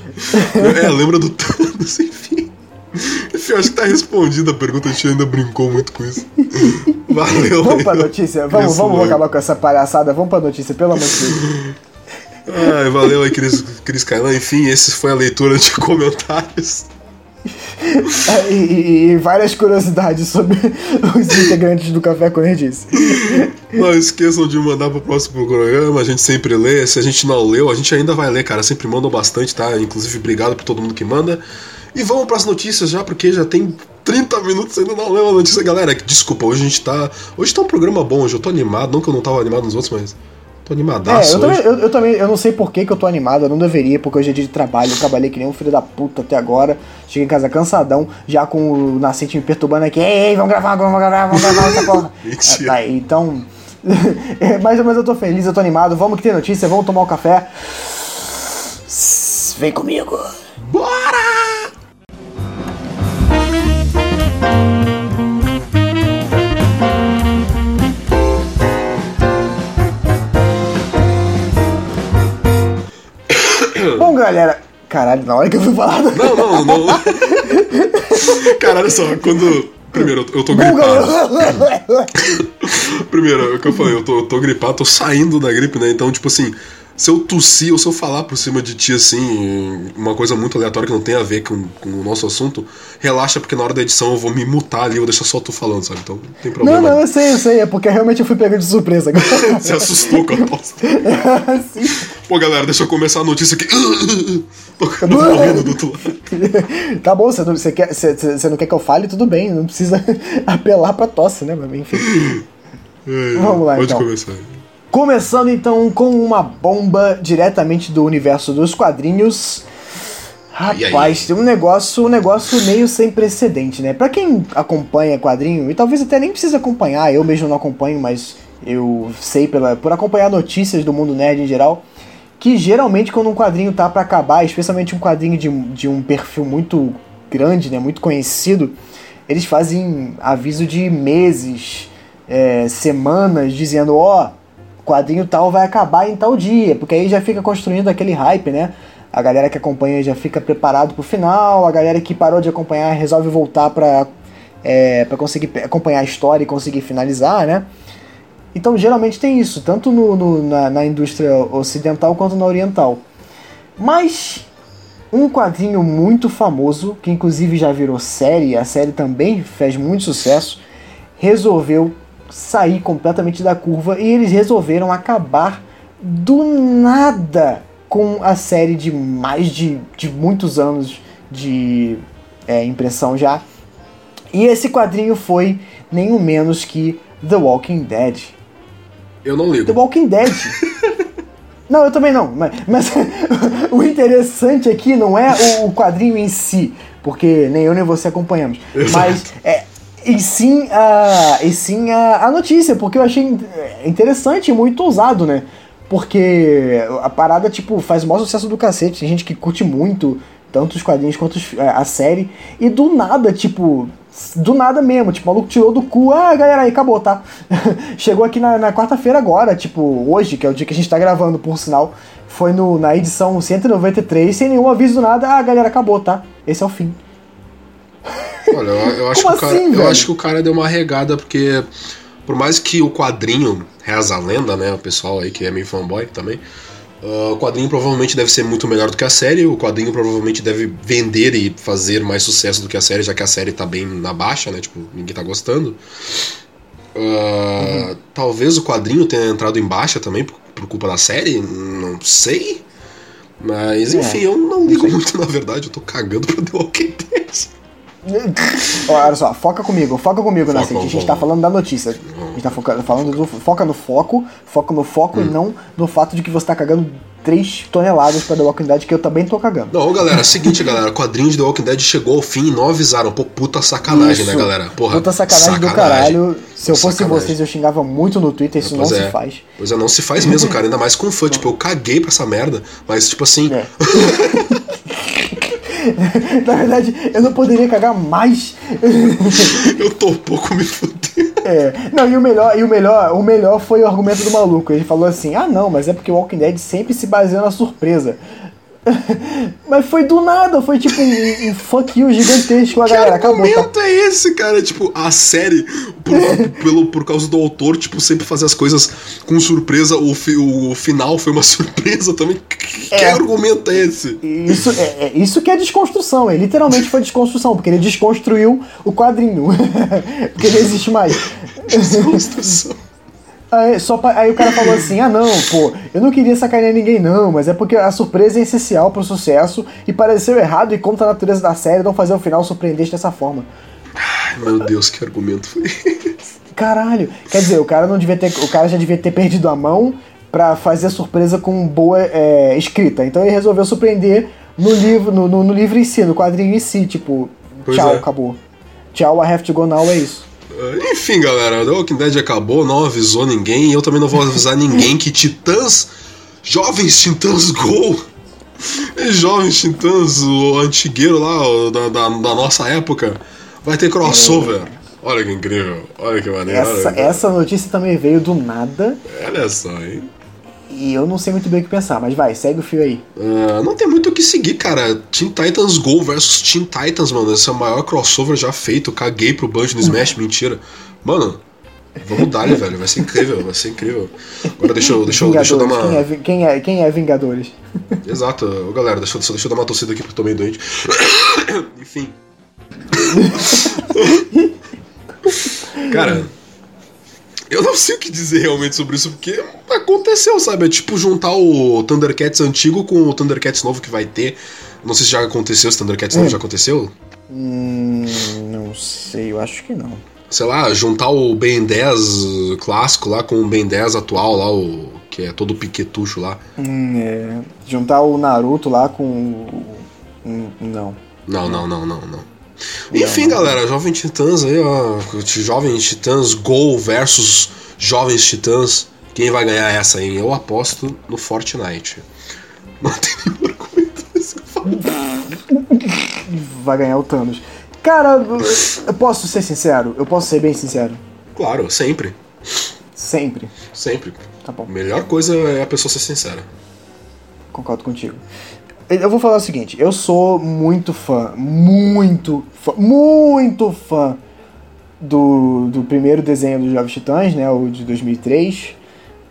É, lembra do Thanos, enfim. que, acho que tá respondida a pergunta, a gente ainda brincou muito com isso. Valeu. Vamos pra notícia? Vamos, vamos acabar com essa palhaçada. Vamos pra notícia, pelo amor de Deus. Ai, valeu aí, Cris, Cris Kailan. Enfim, esse foi a leitura de comentários. [LAUGHS] e, e, e, várias curiosidades sobre [LAUGHS] os integrantes do Café com Nerdice. Não esqueçam de mandar pro próximo programa, a gente sempre lê. Se a gente não leu, a gente ainda vai ler, cara. Sempre mandam bastante, tá? Inclusive, obrigado por todo mundo que manda. E vamos para as notícias já, porque já tem 30 minutos ainda não leu a notícia, galera. Desculpa, hoje a gente tá. Hoje tá um programa bom, hoje eu tô animado. Não que eu não tava animado nos outros, mas. Tô animadaço. É, eu também, eu, eu, também, eu não sei por que, que eu tô animado, eu não deveria, porque hoje é dia de trabalho, eu trabalhei que nem um filho da puta até agora. Cheguei em casa cansadão, já com o Nascente me perturbando aqui. Ei, ei, vamos gravar, vamos gravar, vamos gravar essa porra. [LAUGHS] Mentira. Tá, então. mais ou menos eu tô feliz, eu tô animado. Vamos que tem notícia, vamos tomar um café. Vem comigo. Galera. Caralho, na hora que eu fui falar. Não, não, não. [LAUGHS] Caralho, só, quando. Primeiro, eu tô gripado. Primeiro, é o que eu falei, eu tô, eu tô gripado, tô saindo da gripe, né? Então, tipo assim, se eu tossir ou se eu falar por cima de ti, assim, uma coisa muito aleatória que não tem a ver com, com, o nosso assunto, relaxa, porque na hora da edição eu vou me mutar ali, eu vou deixar só tu falando, sabe? Então não tem problema. Não, não, eu sei, eu sei, é porque realmente eu fui pego de surpresa. [LAUGHS] Você assustou com a tosse. [LAUGHS] Sim. Pô, galera, deixa eu começar a notícia aqui. Tô morrendo do outro lado. [LAUGHS] Tá bom, você não, você, quer, você, você não quer que eu fale, tudo bem, não precisa apelar pra tosse, né? Mas enfim. É, Vamos lá, pode então. Pode começar. Começando então com uma bomba diretamente do universo dos quadrinhos. Rapaz, tem um negócio, um negócio meio sem precedente, né? Para quem acompanha quadrinho, e talvez até nem precisa acompanhar, eu mesmo não acompanho, mas eu sei pela, por acompanhar notícias do mundo nerd em geral, que geralmente quando um quadrinho tá para acabar, especialmente um quadrinho de, de um perfil muito grande, né, muito conhecido, eles fazem aviso de meses, é, semanas, dizendo, ó, oh, quadrinho tal vai acabar em tal dia, porque aí já fica construindo aquele hype, né? A galera que acompanha já fica preparado pro final, a galera que parou de acompanhar resolve voltar pra, é, pra conseguir acompanhar a história e conseguir finalizar, né? Então geralmente tem isso, tanto no, no na, na indústria ocidental quanto na oriental. Mas um quadrinho muito famoso, que inclusive já virou série, a série também fez muito sucesso, resolveu sair completamente da curva e eles resolveram acabar do nada com a série de mais de, de muitos anos de é, impressão já. E esse quadrinho foi nenhum menos que The Walking Dead. Eu não ligo. The Walking Dead. [LAUGHS] não, eu também não. Mas, mas [LAUGHS] o interessante aqui não é o quadrinho em si, porque nem eu nem você acompanhamos. Exato. Mas é, e sim, a, e sim a, a notícia, porque eu achei interessante e muito ousado, né? Porque a parada, tipo, faz o maior sucesso do cacete. Tem gente que curte muito, tanto os quadrinhos quanto a série. E do nada, tipo, do nada mesmo, tipo, o maluco tirou do cu, ah, galera, aí acabou, tá? [LAUGHS] Chegou aqui na, na quarta-feira agora, tipo, hoje, que é o dia que a gente tá gravando, por sinal, foi no, na edição 193, sem nenhum aviso do nada, ah, galera, acabou, tá? Esse é o fim. Olha, eu, eu acho, que assim, cara, eu acho que o cara deu uma regada, porque por mais que o quadrinho reza a lenda, né? O pessoal aí que é meio fanboy também. Uh, o quadrinho provavelmente deve ser muito melhor do que a série. O quadrinho provavelmente deve vender e fazer mais sucesso do que a série, já que a série tá bem na baixa, né? Tipo, ninguém tá gostando. Uh, uhum. Talvez o quadrinho tenha entrado em baixa também por, por culpa da série, não sei. Mas é. enfim, é. eu não ligo muito [LAUGHS] na verdade, eu tô cagando pra The Walking Dead. Olha só, foca comigo, foca comigo foca, na A gente tá falando da notícia. A gente tá foca, falando do. Foca no foco, foca no foco hum. e não no fato de que você tá cagando 3 toneladas pra The Walking Dead, que eu também tô cagando. Não, galera, é o seguinte, galera, quadrinho de The Walking Dead chegou ao fim e não avisaram. Pô, puta sacanagem, né, isso. né, galera? Porra, puta sacanagem, sacanagem, do caralho. Se eu fosse sacanagem. vocês, eu xingava muito no Twitter, isso não é. se faz. Pois é, não se faz mesmo, cara, ainda mais com fã. [LAUGHS] tipo, eu caguei pra essa merda, mas tipo assim. É. [LAUGHS] [LAUGHS] Na verdade, eu não poderia cagar mais. eu tô um pouco me fudendo. É. Não, e o melhor, e o melhor, o melhor foi o argumento do maluco. Ele falou assim: "Ah, não, mas é porque o Walking Dead sempre se baseia na surpresa". [LAUGHS] Mas foi do nada, foi tipo um, um fuck you gigantesco a Que galera. Acabou. Tá? argumento é esse, cara? Tipo, a série, por, [LAUGHS] pelo, por causa do autor, tipo, sempre fazer as coisas com surpresa. O, fi- o final foi uma [LAUGHS] surpresa também. Que, que É. argumento é esse? Isso, é, é- isso que é desconstrução, é literalmente foi desconstrução, porque ele desconstruiu o quadrinho. porque não existe mais. Desconstrução. Aí, só pa- aí o cara falou assim: ah, não, pô, eu não queria sacanear ninguém, não, mas é porque a surpresa é essencial pro sucesso e pareceu errado e contra a natureza da série não fazer o final surpreendente dessa forma. Ai, meu Deus, que argumento foi esse? Caralho, quer dizer, o cara não devia ter. O cara já devia ter perdido a mão pra fazer a surpresa com boa é, escrita. Então ele resolveu surpreender no livro, no, no- no livro em si, no quadrinho em si, tipo, Pois tchau, é. acabou. Tchau, I have to go now, é isso. Enfim, galera, The Walking Dead acabou, não avisou ninguém. e Eu também não vou avisar ninguém que Titãs, Jovens Titãs Go, e Jovens Titãs, o antigueiro lá da, da, da nossa época, vai ter crossover. Olha que incrível, olha que maneiro. Essa, essa notícia também veio do nada olha só, hein? E eu não sei muito bem o que pensar, mas vai, segue o fio aí. Ah, não tem muito o que seguir, cara. Teen Titans Go versus Teen Titans, mano. Esse é o maior crossover já feito. Caguei pro Bunch no Smash, [LAUGHS] mentira. Mano, vamos dar velho. Vai ser incrível, vai ser incrível. Agora deixa eu, deixa eu, deixa eu dar uma. quem, é, quem, é, quem é Vingadores? [LAUGHS] Exato, Ô, galera, deixa, eu- deixa eu dar uma torcida aqui porque eu tô meio doente. [COUGHS] Enfim. [LAUGHS] Cara, eu não sei o que dizer realmente sobre isso, porque aconteceu, sabe? É tipo juntar o Thundercats antigo com o Thundercats novo que vai ter. Não sei se já aconteceu, esse Thundercats novo já aconteceu. Hum, não sei, eu acho que não. Sei lá, juntar o Ben 10 clássico lá com o Ben 10 atual lá, o que é todo piquetucho lá. Hum, é, juntar o Naruto lá com o. hum, Não. Não, não, não, não, não. Enfim, galera, Jovem Titãs aí, ó. Jovens Titãs Gol versus Jovens Titãs. Quem vai ganhar essa aí? Eu aposto no Fortnite. [LAUGHS] Não tem nenhum argumento nesse. Vai ganhar o Thanos. Cara, eu posso ser sincero? Eu posso ser bem sincero. Claro, sempre. Sempre. Sempre. Tá bom. A melhor coisa é a pessoa ser sincera. Concordo contigo. Eu vou falar o seguinte, eu sou muito fã, muito fã, muito fã do, do primeiro desenho dos Jovens Titãs, né, o de 2003.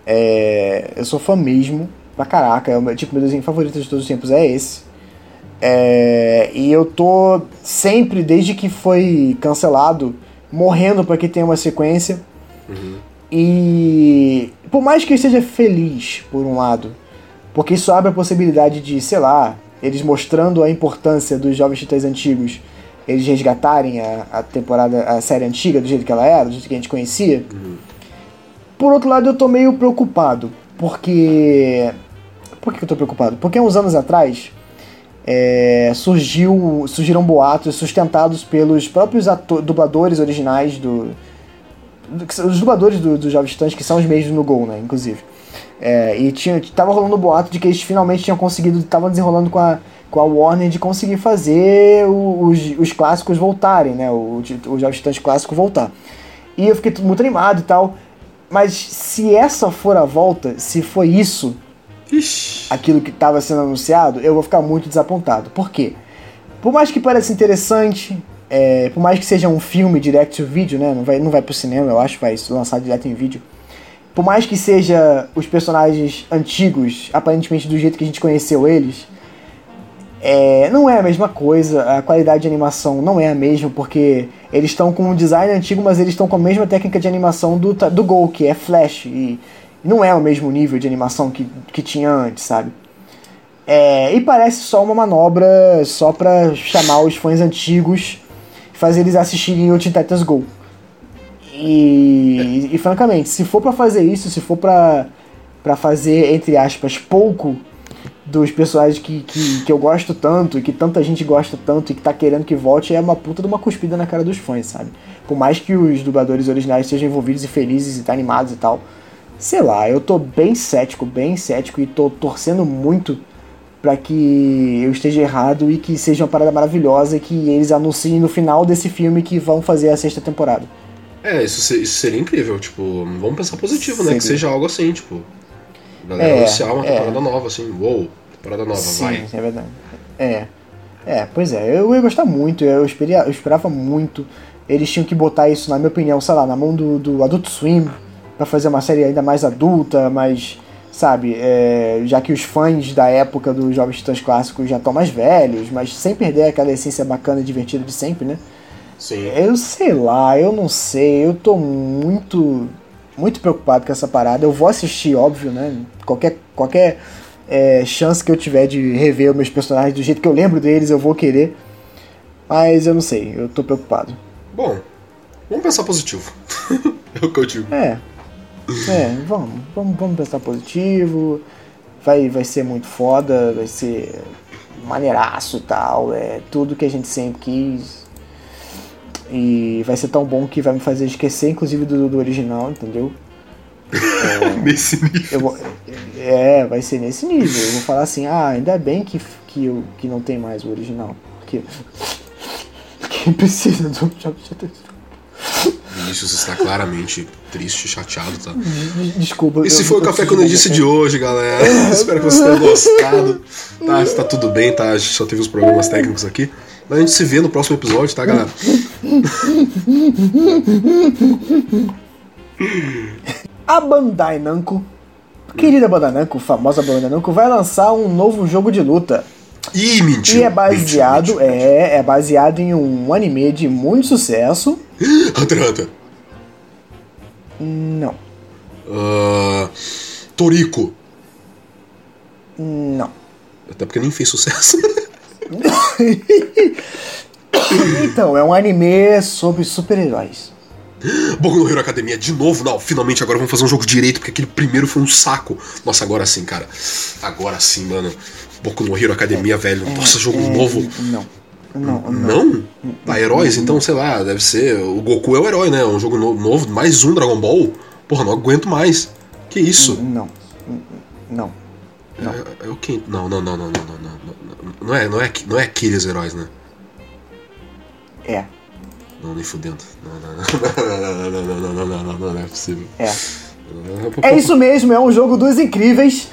É, eu sou fã mesmo, pra caraca, é o meu, tipo, meu desenho favorito de todos os tempos é esse. É, e eu tô sempre, desde que foi cancelado, morrendo pra que tenha uma sequência. E por mais que eu esteja feliz, por um lado, porque isso abre a possibilidade de, sei lá, eles mostrando a importância dos Jovens Titãs antigos, eles resgatarem a, a temporada, a série antiga do jeito que ela era, do jeito que a gente conhecia. Por outro lado, eu tô meio preocupado, porque. Por que eu tô preocupado? Porque uns anos atrás é, surgiu, surgiram boatos sustentados pelos próprios dubladores originais do, os dubladores do, do Jovens Titãs, que são os mesmos no Gol, né, inclusive. É, e tinha, tava rolando um boato de que eles finalmente tinham conseguido, estavam desenrolando com a, com a Warner de conseguir fazer o- os, os clássicos voltarem, né, o, o Jovens Titãs clássico voltar. E eu fiquei muito animado e tal, mas se essa for a volta, se foi isso, Ixi. aquilo que estava sendo anunciado, eu vou ficar muito desapontado. Por quê? Por mais que pareça interessante, é, por mais que seja um filme direct to vídeo, né? Não vai, não vai pro cinema, eu acho, vai ser lançado direto em vídeo. Por mais que seja os personagens antigos, aparentemente do jeito que a gente conheceu eles, é, não é a mesma coisa, a qualidade de animação não é a mesma, porque eles estão com um design antigo, mas eles estão com a mesma técnica de animação do, do Gol, que é Flash, e não é o mesmo nível de animação que, que tinha antes, sabe? É, e parece só uma manobra só pra chamar os fãs antigos e fazer eles assistirem o Teen Titans Go. E, e, francamente, se for pra fazer isso, se for pra, pra fazer, entre aspas, pouco dos personagens que, que, que eu gosto tanto e que tanta gente gosta tanto e que tá querendo que volte, é uma puta de uma cuspida na cara dos fãs, sabe? Por mais que os dubladores originais estejam envolvidos e felizes e tá animados e tal. Sei lá, eu tô bem cético, bem cético e tô torcendo muito pra que eu esteja errado e que seja uma parada maravilhosa e que eles anunciem no final desse filme que vão fazer a sexta temporada. É, isso, isso seria incrível, tipo, vamos pensar positivo, né? Que Seria. seja algo assim, tipo. Galera É, anunciar uma é. temporada nova, assim, uou, Parada nova, Sim, vai. é verdade. É. É, pois é, eu ia gostar muito, eu, esperia, eu esperava muito. Eles tinham que botar isso, na minha opinião, sei lá, na mão do, do Adult Swim, pra fazer uma série ainda mais adulta, mais. Sabe, é, já que os fãs da época dos Jovens Titãs clássicos já estão mais velhos, mas sem perder aquela essência bacana e divertida de sempre, né? Sim. Eu sei lá, eu não sei, eu tô muito muito preocupado com essa parada. Eu vou assistir, óbvio, né? Qualquer, qualquer é, chance que eu tiver de rever meus personagens do jeito que eu lembro deles, eu vou querer. Mas eu não sei, eu tô preocupado. Bom, vamos pensar positivo. [LAUGHS] é o que eu digo. É. É, vamos, vamos, vamos pensar positivo. Vai, vai ser muito foda, vai ser maneiraço e tal. É tudo que a gente sempre quis. E vai ser tão bom que vai me fazer esquecer, inclusive, do, do original, entendeu? [LAUGHS] Nesse nível. Vou, é, vai ser nesse nível. Eu vou falar assim, ah, ainda bem que, que, eu, que não tem mais o original. Porque. [LAUGHS] Quem precisa do? Vinícius está claramente triste, chateado, tá? Desculpa. Esse foi o Café com Nerdice de hoje, galera. [LAUGHS] Espero que vocês tenham gostado. Tá, tá tudo bem, tá? A gente só teve uns problemas técnicos aqui. Mas a gente se vê no próximo episódio, tá, galera? A Bandai Namco, querida Bandai Namco, famosa Bandai Namco, vai lançar um novo jogo de luta. Ih, mentiu. E é baseado, mentiu, mentiu. é, é baseado em um anime de muito sucesso. [GASPS] Hunter Hunter. Não, Ah, Toriko. não. Até porque nem fez sucesso. [LAUGHS] [COUGHS] Então, é um anime sobre super-heróis. Boku no Hero Academia de novo. Não, finalmente agora vamos fazer um jogo direito, porque aquele primeiro foi um saco. Nossa, agora sim, cara. Agora sim, mano. Boku no Hero Academia, velho. Nossa, jogo É, novo. Não, não, não. Não? Tá, heróis, então, sei lá, deve ser. O Goku é o herói, né? Um jogo no- novo, mais um Dragon Ball. Porra, não aguento mais. Que isso? Não, não. não. É, é o que? Não, não, não, não, não, não, não, não. Não é, não é, não é aqueles heróis, né? É, Não, nem fudendo. Não, não, não, não, não, não, não, não, não, não, não, não é possível. é. É isso mesmo, é um jogo dos incríveis.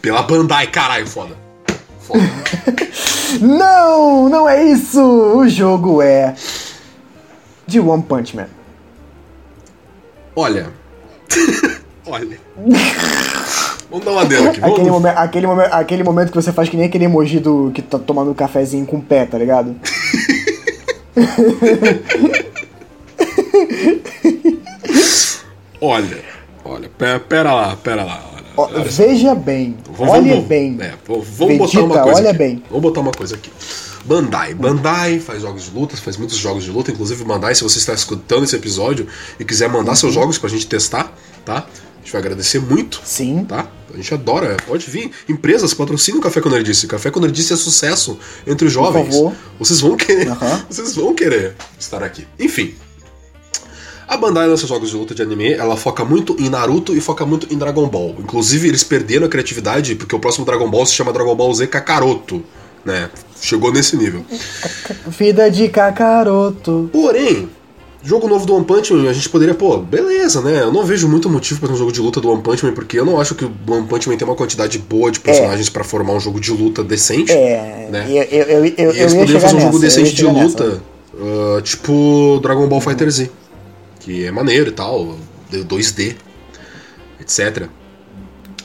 Pela Bandai, caralho, foda. Foda. Não, não é isso! O jogo é. De One Punch Man. Olha. Olha. Vamos dar uma dedo aqui. Aquele, momen- aquele, momen- aquele momento que você faz que nem aquele emoji do que tá tomando um cafezinho com o pé, tá ligado? Olha. Olha, pera, pera lá, pera lá. Olha, olha veja bem, Vamos- olhe vamos- bem. é, vamos vamos botar uma Vegeta, coisa olha aqui. bem. Vamos botar uma coisa aqui. Bandai. Bandai faz jogos de luta, faz muitos jogos de luta. Inclusive, Bandai, se você está escutando esse episódio e quiser mandar seus Uhum. jogos pra gente testar, tá? A gente vai agradecer muito. Sim. Tá? A gente adora. Pode vir. Empresas patrocinam o Café com Nerdice. Café com Nerdice é sucesso entre os jovens. favor. Vocês vão querer. Aham. [LAUGHS] Vocês vão querer estar aqui. Enfim. A Bandai lança jogos de luta de anime, ela foca muito em Naruto e foca muito em Dragon Ball. Inclusive, eles perderam a criatividade, porque o próximo Dragon Ball se chama Dragon Ball Z Kakaroto, né? Chegou nesse nível. Vida de Kakaroto. Porém, jogo novo do One Punch Man, a gente poderia, pô, beleza, né? Eu não vejo muito motivo para um jogo de luta do One Punch Man, porque eu não acho que o One Punch Man tem uma quantidade boa de personagens pra formar um jogo de luta decente. É, Né? eu, eu, eu, eu, E eles ia poderiam fazer um nessa, jogo ia decente de nessa. luta, ah, tipo Dragon Ball Fighter Z, que é maneiro e tal, 2D, etc.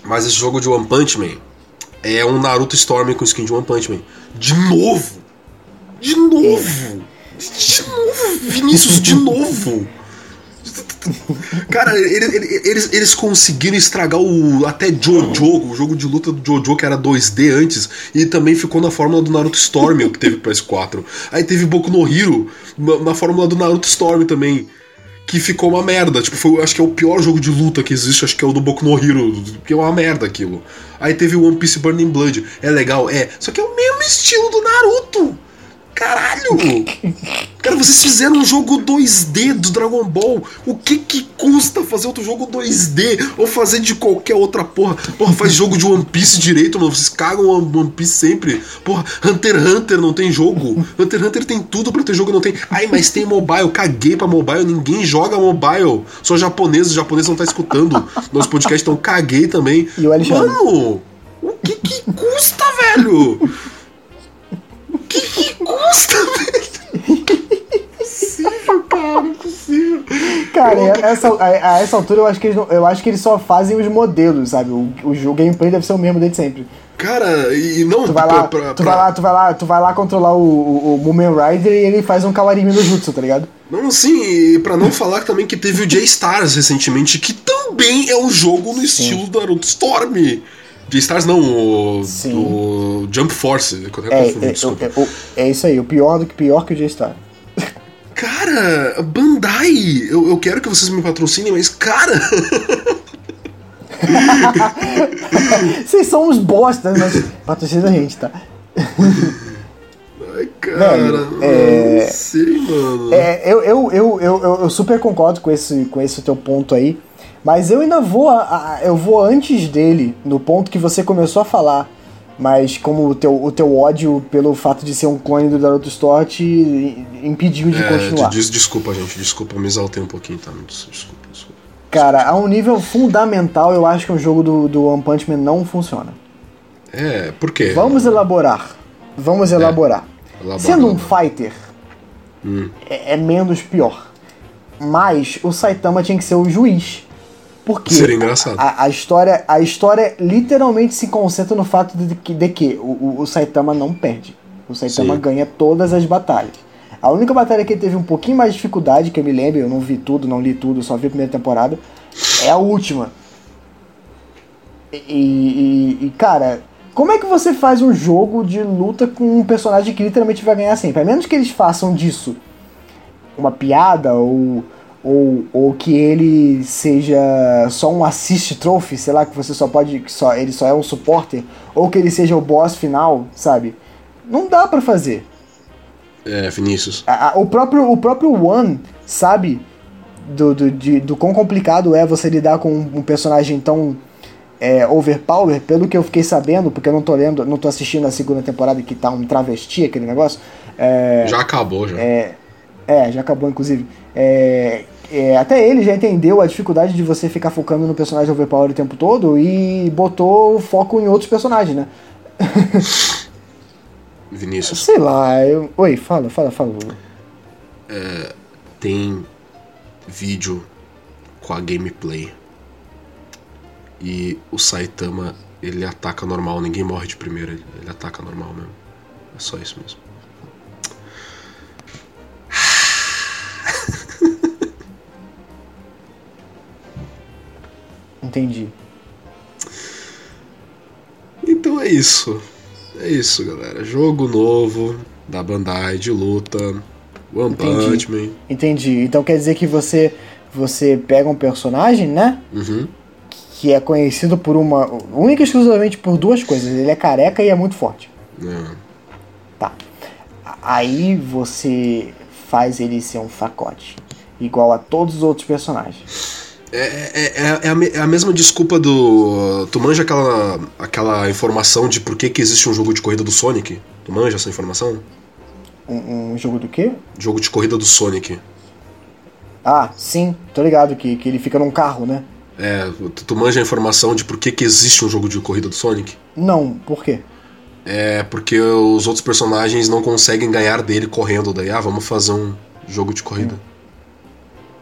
Mas esse jogo de One Punch Man é um Naruto Storm com skin de One Punch Man. De novo! De novo! De novo, Vinícius, de novo! Cara, ele- ele- eles, eles conseguiram estragar o até Jojo, o jogo de luta do Jojo que era 2D antes, e também ficou na fórmula do Naruto Storm, que teve pro PS4. Aí teve Boku no Hero na, na fórmula do Naruto Storm também, que ficou uma merda. Tipo, foi, acho que é o pior jogo de luta que existe, acho que é o do Boku no Hero, que é uma merda aquilo. Aí teve o One Piece Burning Blood, é legal, é, só que é o mesmo estilo do Naruto. Caralho! Cara, vocês fizeram um jogo 2D do Dragon Ball. O que que custa fazer outro jogo 2D? Ou fazer de qualquer outra porra? Porra, faz jogo de One Piece direito, mano. Vocês cagam One Piece sempre. Porra, Hunter x Hunter não tem jogo. Hunter x Hunter tem tudo pra ter jogo e não tem. Ai, mas tem mobile. Caguei pra mobile. Ninguém joga mobile. Só japoneses. Os japoneses não tá escutando. Nosso podcast, então caguei também. E o Alexandre? Mano, o que que custa, velho? Custa, velho? Impossível, cara, impossível. Cara, a essa, a, a essa altura eu acho, que eles não- eu acho que eles só fazem os modelos, sabe? O, o, o gameplay deve ser o mesmo desde sempre. Cara, e não Tu vai pra- lá, pra- tu pra- vai lá, tu vai lá, tu vai lá controlar o, o, o Moomin Rider e ele faz um Kawarimi no Jutsu, tá ligado? Não, sim, e pra não falar também que teve o J-Stars recentemente, que também é um jogo no estilo do Naruto Storm. J-Stars não, o, Jump Force, É, é, desculpa. é, o- é isso aí, o pior do que pior que o J-Star. Cara, Bandai, eu, eu quero que vocês me patrocinem, mas cara, [LAUGHS] Vocês são uns bosta, mas patrocina a gente, tá? ai, cara, Velho, não é- sei, mano. É, eu, eu, eu, eu, eu, eu super concordo com esse, com esse teu ponto aí, mas eu ainda vou, a- a- eu vou antes dele, no ponto que você começou a falar, mas como o teu, o teu ódio pelo fato de ser um clone do Naruto Store te impediu de É, continuar. des- desculpa, gente, desculpa, me exaltei um pouquinho, tá? Desculpa, desculpa. Cara, a um nível fundamental, eu acho que um jogo do, do One Punch Man não funciona. É, por quê? Vamos elaborar. Vamos elaborar. Elabora, Sendo um elabora. fighter, é, é menos pior. Mas o Saitama tinha que ser o juiz. Porque Seria engraçado. A, a história, a história literalmente se concentra no fato de que, de que o, o- Saitama não perde. O Saitama Sim. ganha todas as batalhas. A única batalha que ele teve um pouquinho mais de dificuldade, que eu me lembro, eu não vi tudo, não li tudo, só vi a primeira temporada, é a última. E, e- e, cara, como é que você faz um jogo de luta com um personagem que literalmente vai ganhar sempre? A menos que eles façam disso uma piada ou, ou, ou que ele seja só um assist trophy, sei lá, que você só pode. Que só, ele só é um supporter, ou que ele seja o boss final, sabe? Não dá pra fazer. É, Vinícius. A- a- o, próprio, o próprio One sabe do, do, de- do quão complicado é você lidar com um personagem tão é, overpower, pelo que eu fiquei sabendo, porque eu não tô lendo, não tô assistindo a segunda temporada que tá um travesti aquele negócio. É, Já acabou, já. é, é, já acabou, inclusive. É, é, até ele já entendeu a dificuldade de você ficar focando no personagem overpower o tempo todo e botou o foco em outros personagens, né? [LAUGHS] Vinícius. Sei lá, eu... Oi, fala, fala, fala. Lula. tem vídeo com a gameplay. E o Saitama, ele ataca normal, ninguém morre de primeira, ele ataca normal mesmo. É só isso mesmo. Entendi. Então é isso. É isso, galera. Jogo novo da Bandai de luta. One Entendi. Punch Man. Entendi. Então quer dizer que você você pega um personagem, né? Uhum. Que é conhecido por uma. única e exclusivamente por duas coisas. Ele é careca e é muito forte. É. Tá. Aí você faz ele ser um facote. Igual a todos os outros personagens. É, é, é, é a, é a mesma desculpa do. Tu manja aquela, aquela informação de por que, que existe um jogo de corrida do Sonic? Tu manja essa informação? Um, um jogo do quê? Jogo de corrida do Sonic. Ah, sim, tô ligado que, que ele fica num carro, né? É, tu, tu manja a informação de por que, que existe um jogo de corrida do Sonic? Não, por quê? É porque os outros personagens não conseguem ganhar dele correndo. Daí, ah, vamos fazer um jogo de corrida.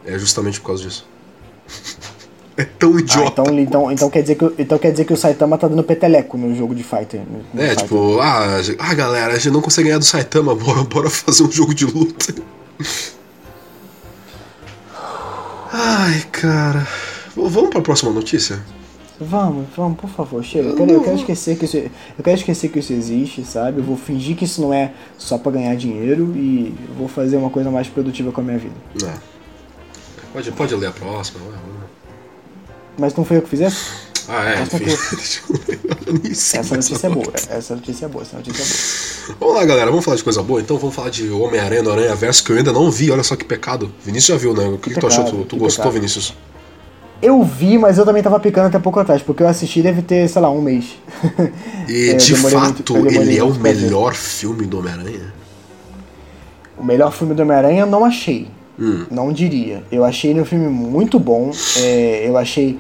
É justamente por causa disso. É tão Ah, idiota. então, então, então, quer dizer que, o- então quer dizer que o Saitama tá dando peteleco no jogo de fighter. no É, fighter. tipo, ah, ah, galera, a gente não consegue ganhar do Saitama, [LAUGHS] bora, bora fazer um jogo de luta. Ai, cara. Vamos pra próxima notícia? Vamos, vamos, por favor, chega. Eu quero, eu quero esquecer que isso, eu quero esquecer que isso existe, sabe? Eu vou fingir que isso não é só pra ganhar dinheiro e vou fazer uma coisa mais produtiva com a minha vida. É. Pode, pode ler a próxima. Mas não foi eu que fiz essa? Ah, é, enfim. [LAUGHS] Nem sei Essa notícia é boa. Essa notícia é boa, essa notícia é boa. Vamos lá, galera, vamos falar de coisa boa? Então vamos falar de Homem-Aranha no Aranha Verso, que eu ainda não vi, olha só que pecado. Vinícius já viu, né? O que, que tu pecado, achou? Tu, tu que gostou, pecado. Vinícius? Eu vi, mas eu também tava picando até pouco atrás, porque eu assisti deve ter, sei lá, um mês. E [LAUGHS] É, de fato, muito- ele é o melhor filme do Homem-Aranha? O melhor filme do Homem-Aranha eu não achei. Não diria. Eu achei ele um filme muito bom. é, eu achei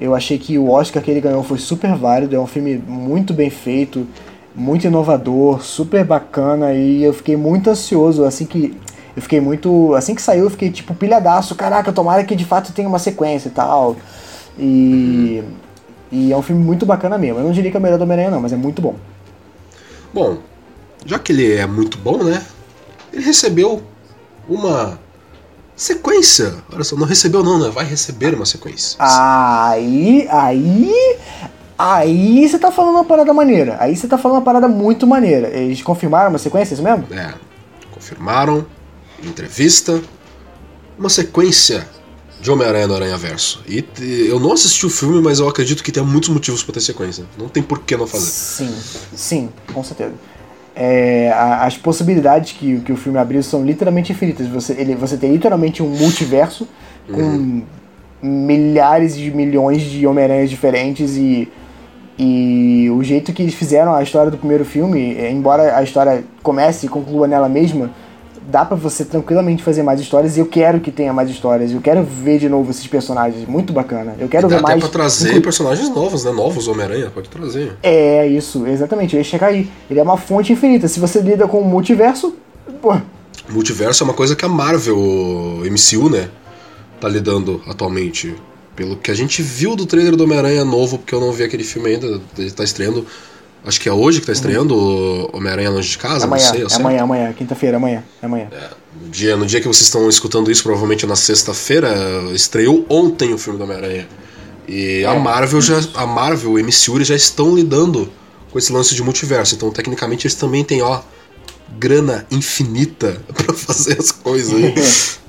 Eu achei que o Oscar que ele ganhou foi super válido, é um filme muito bem feito, muito inovador, super bacana e eu fiquei muito ansioso assim que eu fiquei muito, assim que saiu, eu fiquei tipo pilhadaço, caraca, tomara que de fato tenha uma sequência e tal. E e é um filme muito bacana mesmo. Eu não diria que é o melhor do Homem-Aranha não, mas é muito bom. Bom, já que ele é muito bom, né? Ele recebeu uma sequência. Olha só, não recebeu não, né? Vai receber uma sequência. Aí, aí, aí você tá falando uma parada maneira. Aí você tá falando uma parada muito maneira. Eles confirmaram uma sequência, é isso mesmo? É, confirmaram, entrevista, uma sequência de Homem-Aranha no Aranha Verso. E eu não assisti o filme, mas eu acredito que tem muitos motivos para ter sequência. Não tem por que não fazer. Sim, sim, com certeza. É, as possibilidades que, que o filme abriu são literalmente infinitas. Você, ele, você tem literalmente um multiverso uhum. com milhares de milhões de Homem-Aranhas diferentes e, e o jeito que eles fizeram a história do primeiro filme, embora a história comece e conclua nela mesma, dá para você tranquilamente fazer mais histórias e eu quero que tenha mais histórias. Eu quero ver de novo esses personagens, muito bacana. Eu quero e dá ver mais. Dá pra trazer personagens novos, né? Novos Homem-Aranha, pode trazer. É, isso, exatamente. Eu ia chegar aí. Ele é uma fonte infinita. Se você lida com o multiverso, pô. Multiverso é uma coisa que a Marvel, MCU, né, tá lidando atualmente. Pelo que a gente viu do trailer do Homem-Aranha novo, porque eu não vi aquele filme ainda, ele tá estreando Acho que é hoje que tá estreando o Homem-Aranha Longe de Casa, amanhã, não sei. É amanhã, amanhã, quinta-feira, amanhã, é amanhã. É, no, dia, no dia que vocês estão escutando isso, provavelmente na sexta-feira, estreou ontem o filme do Homem-Aranha. E é. a Marvel já. A Marvel e MCU já estão lidando com esse lance de multiverso. Então, tecnicamente, eles também têm, ó, grana infinita [LAUGHS] para fazer as coisas aí.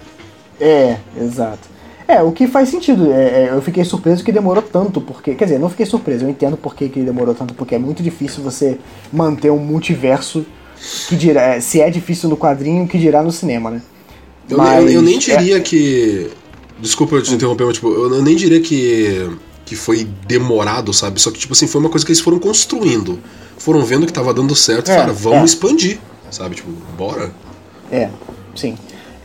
[LAUGHS] é, exato. É, o que faz sentido. É, é, eu fiquei surpreso que demorou tanto, porque. Quer dizer, não fiquei surpreso, eu entendo por que, que demorou tanto, porque é muito difícil você manter um multiverso que dirá. É, se é difícil no quadrinho, que dirá no cinema, né? Eu, Mas, eu, eu nem diria é... que. Desculpa eu te interromper, mas tipo, eu nem diria que. que foi demorado, sabe? Só que, tipo assim, foi uma coisa que eles foram construindo. Foram vendo que tava dando certo e falaram, vamos expandir, sabe? Tipo, bora. É, sim.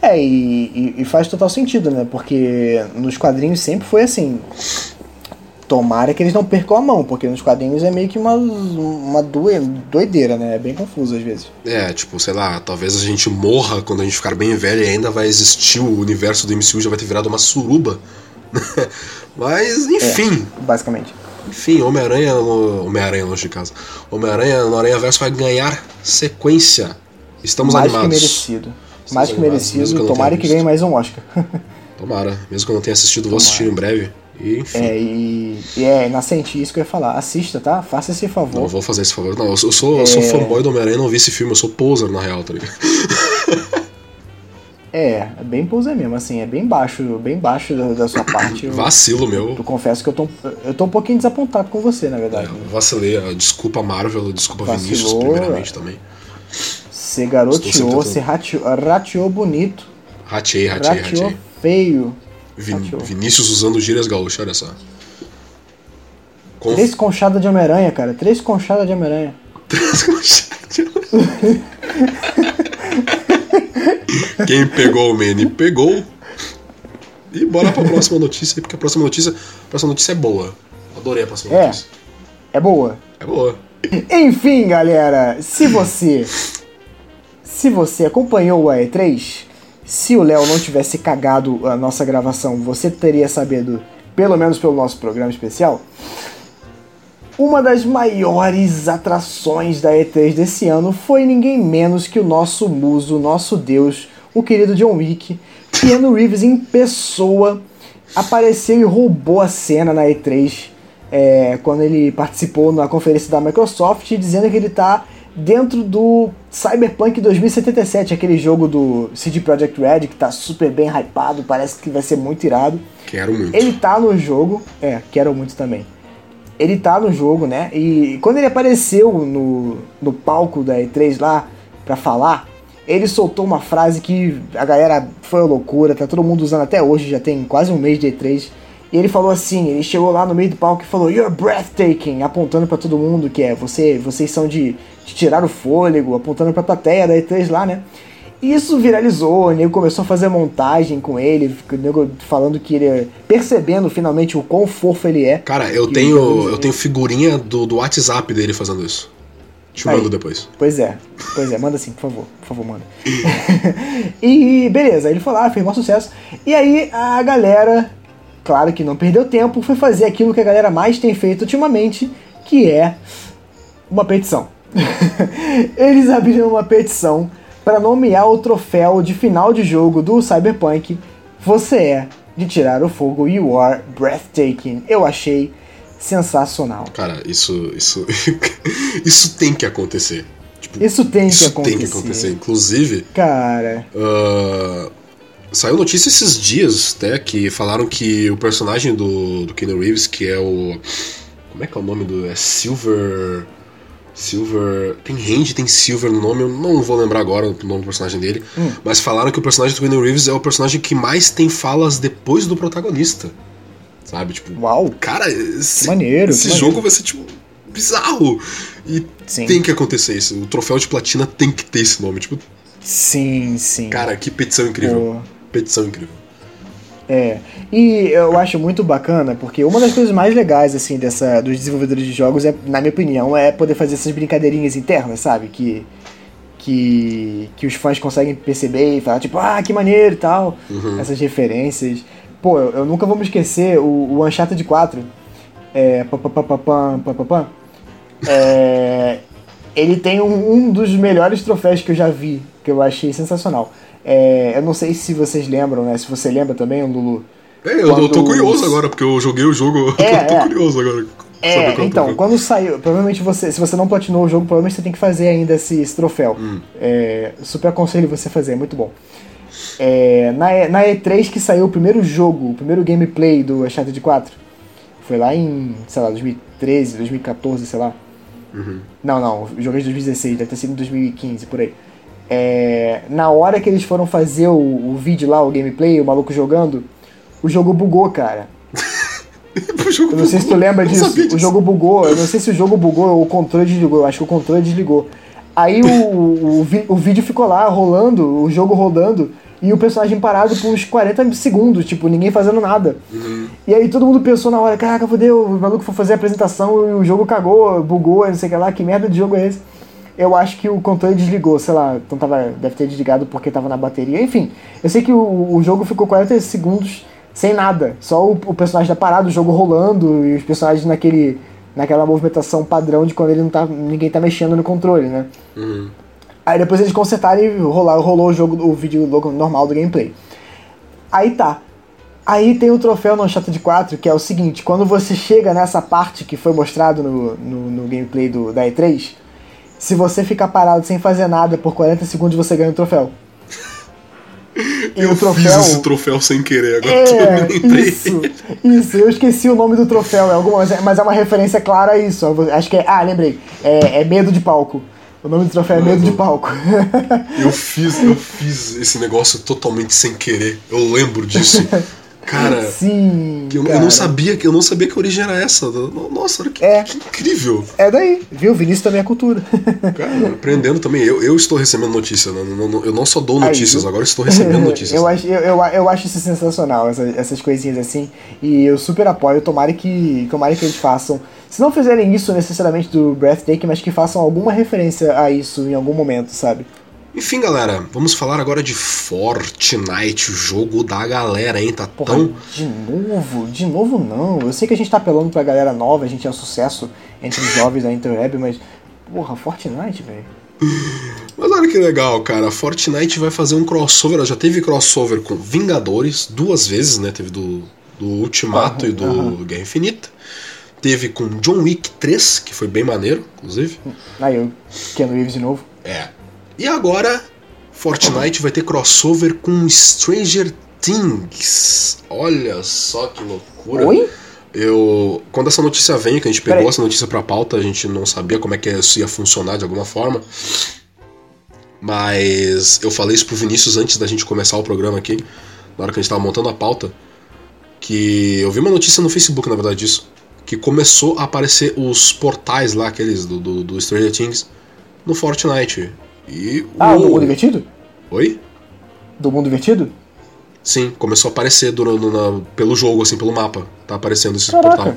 É, e, e, faz total sentido, né? Porque nos quadrinhos sempre foi assim. Tomara que eles não percam a mão, porque nos quadrinhos é meio que uma, uma doideira, né? É bem confuso às vezes. É, tipo, sei lá, talvez a gente morra quando a gente ficar bem velho e ainda vai existir o universo do MCU, já vai ter virado uma suruba. [LAUGHS] Mas, enfim. É, basicamente. Enfim, Homem-Aranha. Homem-Aranha longe de casa. Homem-Aranha no Aranha Verso vai ganhar sequência. Estamos Mais animados. Que merecido mais que merecido. Tomara que ganhe mais um Oscar. [LAUGHS] Tomara. Mesmo que eu não tenha assistido, Tomara. vou assistir em breve. E, enfim. É, e, e é nascente isso que eu ia falar. Assista, tá? Faça esse favor. Não, vou fazer esse favor. Não, eu sou, eu sou, é... eu sou fanboy do Homem-Aranha não vi esse filme, eu sou poser na real, tá ligado? [LAUGHS] É, é bem poser mesmo, assim, é bem baixo, bem baixo da, da sua parte. [COUGHS] Eu, Vacilo meu. Eu confesso que eu tô, eu tô um pouquinho desapontado com você, na verdade. É, vacilei, desculpa Marvel, desculpa Vacilou, Vinícius, primeiramente também. Você garoteou, você rateou bonito. Ratei, ratei, ratei. feio. Vin Vinícius usando gírias gaúchas, olha só. Três conchadas de Homem-Aranha, cara. Três conchadas de Homem-Aranha. [LAUGHS] Três conchadas de Homem-Aranha. Quem pegou o Manny pegou. E bora pra próxima notícia, porque a próxima notícia, a próxima notícia é boa. Adorei a próxima é, notícia. É boa. É boa. Enfim, galera, se você [LAUGHS] se você acompanhou a E3, se o Léo não tivesse cagado a nossa gravação, você teria sabido, pelo menos pelo nosso programa especial, uma das maiores atrações da E3 desse ano foi ninguém menos que o nosso muso, nosso deus, o querido John Wick, Keanu Reeves em pessoa, apareceu e roubou a cena na E3 é, quando ele participou na conferência da Microsoft, dizendo que ele está dentro do Cyberpunk 2077, aquele jogo do CD Projekt Red que tá super bem hypado, parece que vai ser muito irado. Quero muito. Ele tá no jogo, é, quero muito também. Ele tá no jogo, né? E quando ele apareceu no, no palco da E3 lá pra falar, ele soltou uma frase que a galera foi uma loucura, tá todo mundo usando até hoje, já tem quase um mês de E3. E ele falou assim, ele chegou lá no meio do palco e falou You're breathtaking, apontando para todo mundo que é, você, vocês são de, de tirar o fôlego, apontando pra plateia da E3 lá, né? E isso viralizou, o nego começou a fazer montagem com ele, o nego falando que ele. percebendo finalmente o quão fofo ele é. Cara, eu tenho, eu tenho figurinha do, do WhatsApp dele fazendo isso. Te mando depois. Pois é, pois é, manda sim, por favor, por favor, manda. [LAUGHS] e beleza, ele foi lá, fez maior sucesso. E aí a galera, claro que não perdeu tempo, foi fazer aquilo que a galera mais tem feito ultimamente, que é uma petição. [LAUGHS] Eles abriram uma petição para nomear o troféu de final de jogo do Cyberpunk. Você é de tirar o fogo, you are breathtaking. Eu achei sensacional. Cara, isso. Isso, [LAUGHS] isso tem que acontecer. Tipo, Isso tem que isso acontecer. tem que acontecer. Inclusive, Cara, ah, saiu notícia esses dias, até, que falaram que o personagem do, do Keanu Reeves, que é o. Como é que é o nome do. É Silver. Silver. Tem Range, tem Silver no nome, eu não vou lembrar agora o nome do personagem dele. Hum. Mas falaram que o personagem do Keanu Reeves é o personagem que mais tem falas depois do protagonista. Sabe? Tipo, uau. cara, esse, maneiro, esse jogo maneiro. vai ser, tipo, bizarro. E Sim. tem que acontecer isso. O troféu de platina tem que ter esse nome. Tipo, Sim, sim. cara, que petição incrível. Petição incrível. É. E eu acho muito bacana, porque uma das coisas mais legais, assim, dessa, dos desenvolvedores de jogos, é, na minha opinião, é poder fazer essas brincadeirinhas internas, sabe? Que, que, que os fãs conseguem perceber e falar, tipo, ah, que maneiro e tal. Uhum. Essas referências. Pô, eu, eu nunca vou me esquecer o, o Uncharted 4. É. papapapapam, papapam, é ele tem um, um dos melhores troféus que eu já vi, que eu achei sensacional. É, eu não sei se vocês lembram, né? Se você lembra também, Lulu. É, eu, eu tô Quando curioso os- agora, porque eu joguei o jogo. É, [LAUGHS] eu tô é. curioso agora. É, qual então, quando saiu, provavelmente você, se você não platinou o jogo, provavelmente você tem que fazer ainda esse, esse troféu. Hum. É, super aconselho você fazer, é muito bom. É, na, na E3 que saiu o primeiro jogo, o primeiro gameplay do Uncharted 4, foi lá em, sei lá, 2013, 2014, sei lá. Uhum. Não, não, o jogo é de 2016, deve ter sido em 2015, por aí. É, na hora que eles foram fazer o, o vídeo lá, o gameplay, o maluco jogando, o jogo bugou, cara. [LAUGHS] O jogo Eu não sei se tu lembra disso. sabia O jogo bugou. Eu não sei se o jogo bugou ou o controle desligou. Eu acho que o controle desligou. Aí o, o, o vídeo ficou lá rolando, o jogo rodando, e o personagem parado por uns 40 segundos, tipo, ninguém fazendo nada. Uhum. E aí todo mundo pensou na hora, caraca, fodeu, o maluco foi fazer a apresentação e o jogo cagou, bugou, não sei o que lá, que merda de jogo é esse? Eu acho que o controle desligou, sei lá, então tava, deve ter desligado porque tava na bateria. Enfim, eu sei que o, o jogo ficou 40 segundos sem nada, só o, o personagem tá parado, o jogo rolando e os personagens naquele, naquela movimentação padrão de quando ele não tá, ninguém tá mexendo no controle, né? Uhum. Aí depois eles consertaram e rolou, rolou o jogo, o vídeo logo normal do gameplay. Aí tá. Aí tem o troféu no Uncharted 4, que é o seguinte, quando você chega nessa parte que foi mostrado no, no, no gameplay do, da E3, se você ficar parado sem fazer nada por 40 segundos, você ganha o troféu. E Eu o troféu. fiz esse troféu sem querer, agora que eu É, me lembrei. isso, isso, eu esqueci o nome do troféu, é alguma, mas é- uma referência clara a isso. Acho que é. Ah, lembrei. É, é medo de palco. O nome do troféu é medo de palco. Eu fiz, eu fiz esse negócio totalmente sem querer. Eu lembro disso. [LAUGHS] Cara, Sim. que eu, eu cara. não sabia que eu não sabia que a origem era essa. Nossa, olha que, É. que incrível. É daí, viu? Vinícius também é cultura. Cara, aprendendo também. Eu, eu estou recebendo notícia, né? Eu não só dou Aí, notícias, viu? agora estou recebendo [LAUGHS] notícias. eu, acho, eu, eu, eu acho isso sensacional, essa- essas coisinhas assim. E eu super apoio, tomara que, tomara que eles façam. Se não fizerem isso necessariamente do Breathtaking, mas que façam alguma referência a isso em algum momento, sabe? Enfim, galera, vamos falar agora de Fortnite, o jogo da galera, hein? Tá Porra, tão. de novo? De novo não. Eu sei que a gente tá apelando pra galera nova, a gente é um sucesso entre os jovens da interweb, mas. Porra, Fortnite, velho. Mas olha que legal, cara. Fortnite vai fazer um crossover. Ela já teve crossover com Vingadores duas vezes, né? Teve do, do Ultimato Aham, e do aham. Guerra Infinita. Teve com John Wick 3, que foi bem maneiro, inclusive. Aí eu, Keanu Reeves de novo. É. E agora, Fortnite vai ter crossover com Stranger Things. Olha só que loucura. Oi? Eu, quando essa notícia veio, que a gente pegou Peraí. essa notícia pra pauta, a gente não sabia como é que isso ia funcionar de alguma forma. Mas eu falei isso pro Vinícius antes da gente começar o programa aqui, na hora que a gente tava montando a pauta, que eu vi uma notícia no Facebook, na verdade, disso, que começou a aparecer os portais lá, aqueles do, do, do Stranger Things, no Fortnite. E Ah, o uou, jogo divertido? Oi? Do mundo invertido? Sim, começou a aparecer na, pelo jogo, assim, pelo mapa. Tá aparecendo esse Caraca. portal.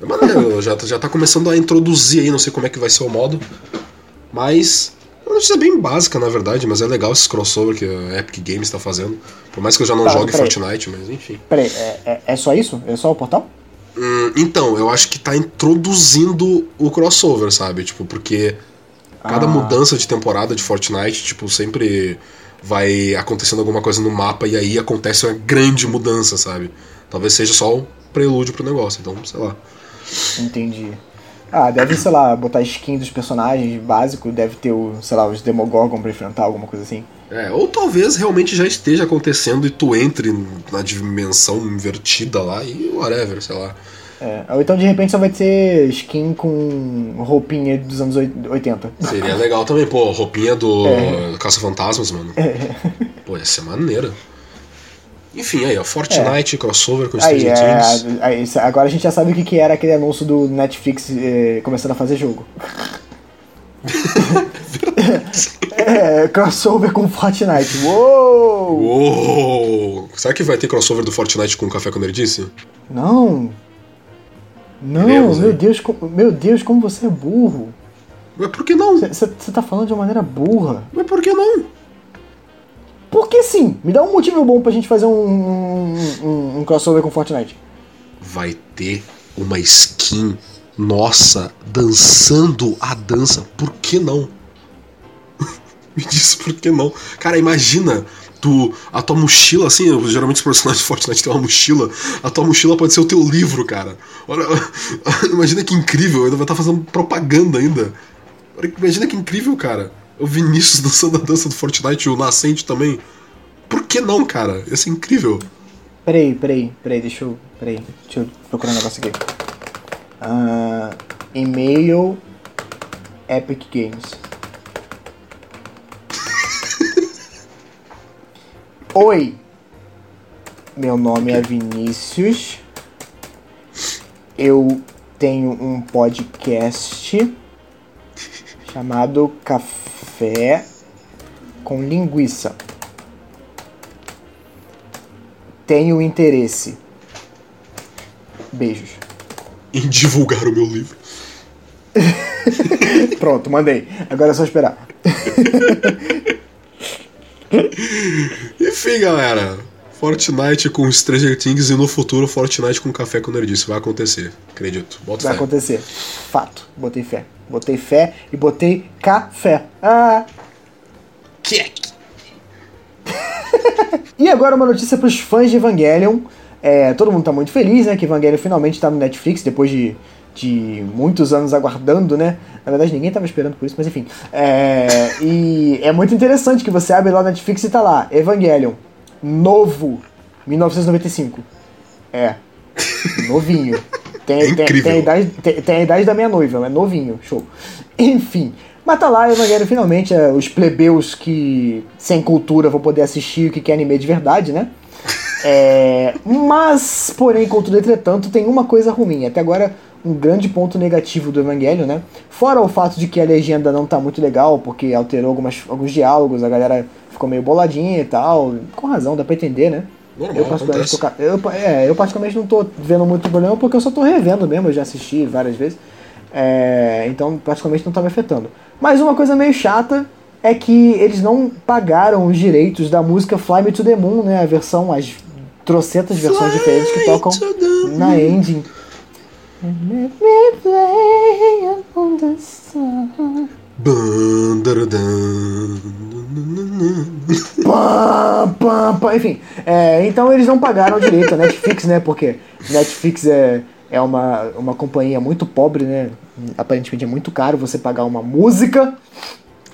É maneiro, já, tá- já tá começando a introduzir aí, não sei como é que vai ser o modo. Mas. É uma notícia bem básica, na verdade, mas é legal esse crossover que a Epic Games tá fazendo. Por mais que eu já não Tá, jogue. Fortnite, mas enfim. Peraí, é, é, é só isso? É só o portal? Hum, então, eu acho que tá introduzindo o crossover, sabe? Tipo, porque cada Ah. mudança de temporada de Fortnite, tipo, sempre vai acontecendo alguma coisa no mapa e aí acontece uma grande mudança, sabe? Talvez seja só um prelúdio pro negócio, então, sei lá. Entendi. Ah, deve, sei lá, botar skin dos personagens básico, deve ter, o, sei lá, os Demogorgon pra enfrentar, alguma coisa assim. É, ou talvez realmente já esteja acontecendo e tu entre na dimensão invertida lá e whatever, sei lá. É, ou então de repente só vai ter skin com roupinha dos anos oit- 80. Seria legal também, pô, roupinha do É. Caça-Fantasmas, mano. Pô, ia ser maneiro. Enfim, aí, ó, Fortnite, crossover com Stranger é, Things. aí, agora a gente já sabe o que, que era aquele anúncio do Netflix eh, começando a fazer jogo. [LAUGHS] é, crossover com Fortnite. Uou! Uou! Será que vai ter crossover do Fortnite com Café com Nerdice? Não! Não, meu? Deus, meu Deus, como você é burro. Mas por que não? Você tá falando de uma maneira burra. Mas por que não? Porque sim, me dá um motivo bom pra gente fazer um, um, um- um crossover com Fortnite. Vai ter uma skin nossa dançando a dança. Por que não? [LAUGHS] Me diz por que não. Cara, imagina tu, a tua mochila, assim, geralmente os personagens de Fortnite têm uma mochila. A tua mochila pode ser o teu livro, cara. Olha, [LAUGHS] imagina que incrível, ainda vai estar fazendo propaganda ainda. Imagina que incrível, cara. O Vinícius dançando a dança do Fortnite, o Nascente também. Por que não, cara? Ia ser incrível. Peraí, peraí, peraí, deixa eu. Peraí, deixa eu procurar um negócio aqui. Ah, e-mail Epic Games. Oi! Meu nome é Vinícius. Eu tenho um podcast chamado Café com Linguiça. Tenho interesse. Beijos. Em divulgar o meu livro. [LAUGHS] Pronto, mandei. Agora é só esperar. [LAUGHS] [LAUGHS] Enfim, galera. Fortnite com Stranger Things e no futuro Fortnite com Café com Nerdice. Vai acontecer, acredito. Bota Vai fé. acontecer. Fato. Botei fé. Botei fé e botei café. Ah! Queque. [LAUGHS] E agora uma notícia pros fãs de Evangelion. É, todo mundo tá muito feliz, né? Que Evangelion finalmente tá no Netflix depois de, de muitos anos aguardando, né? Na verdade, ninguém tava esperando por isso, mas enfim. É, e é muito interessante que você abre lá no Netflix e tá lá, Evangelion, novo, 1995. É, novinho. Tem, [LAUGHS] É tem- tem a idade, tem, tem a idade da minha noiva, é novinho, show. Enfim. Mas tá lá, Evangelho, finalmente, é, os plebeus que, sem cultura, vão poder assistir o que que é anime de verdade, né? É, mas, porém, contudo, entretanto, tem uma coisa ruim. Até agora, um grande ponto negativo do Evangelho, né? Fora o fato de que a legenda não tá muito legal, porque alterou algumas, alguns diálogos, a galera ficou meio boladinha e tal. Com razão, dá pra entender, né? Normal, Eu particularmente, tô, eu, é, eu particularmente não tô vendo muito problema porque eu só tô revendo mesmo, eu já assisti várias vezes. É, então, praticamente não tá me afetando. Mas uma coisa meio chata é que eles não pagaram os direitos da música Fly Me to the Moon, né? A versão, as trocentas versões diferentes que tocam na ending. Let me play upon the sun. Enfim. É, então eles não pagaram direito a Netflix, né? Porque Netflix é, é uma, uma companhia muito pobre, né? Aparentemente é muito caro você pagar uma música.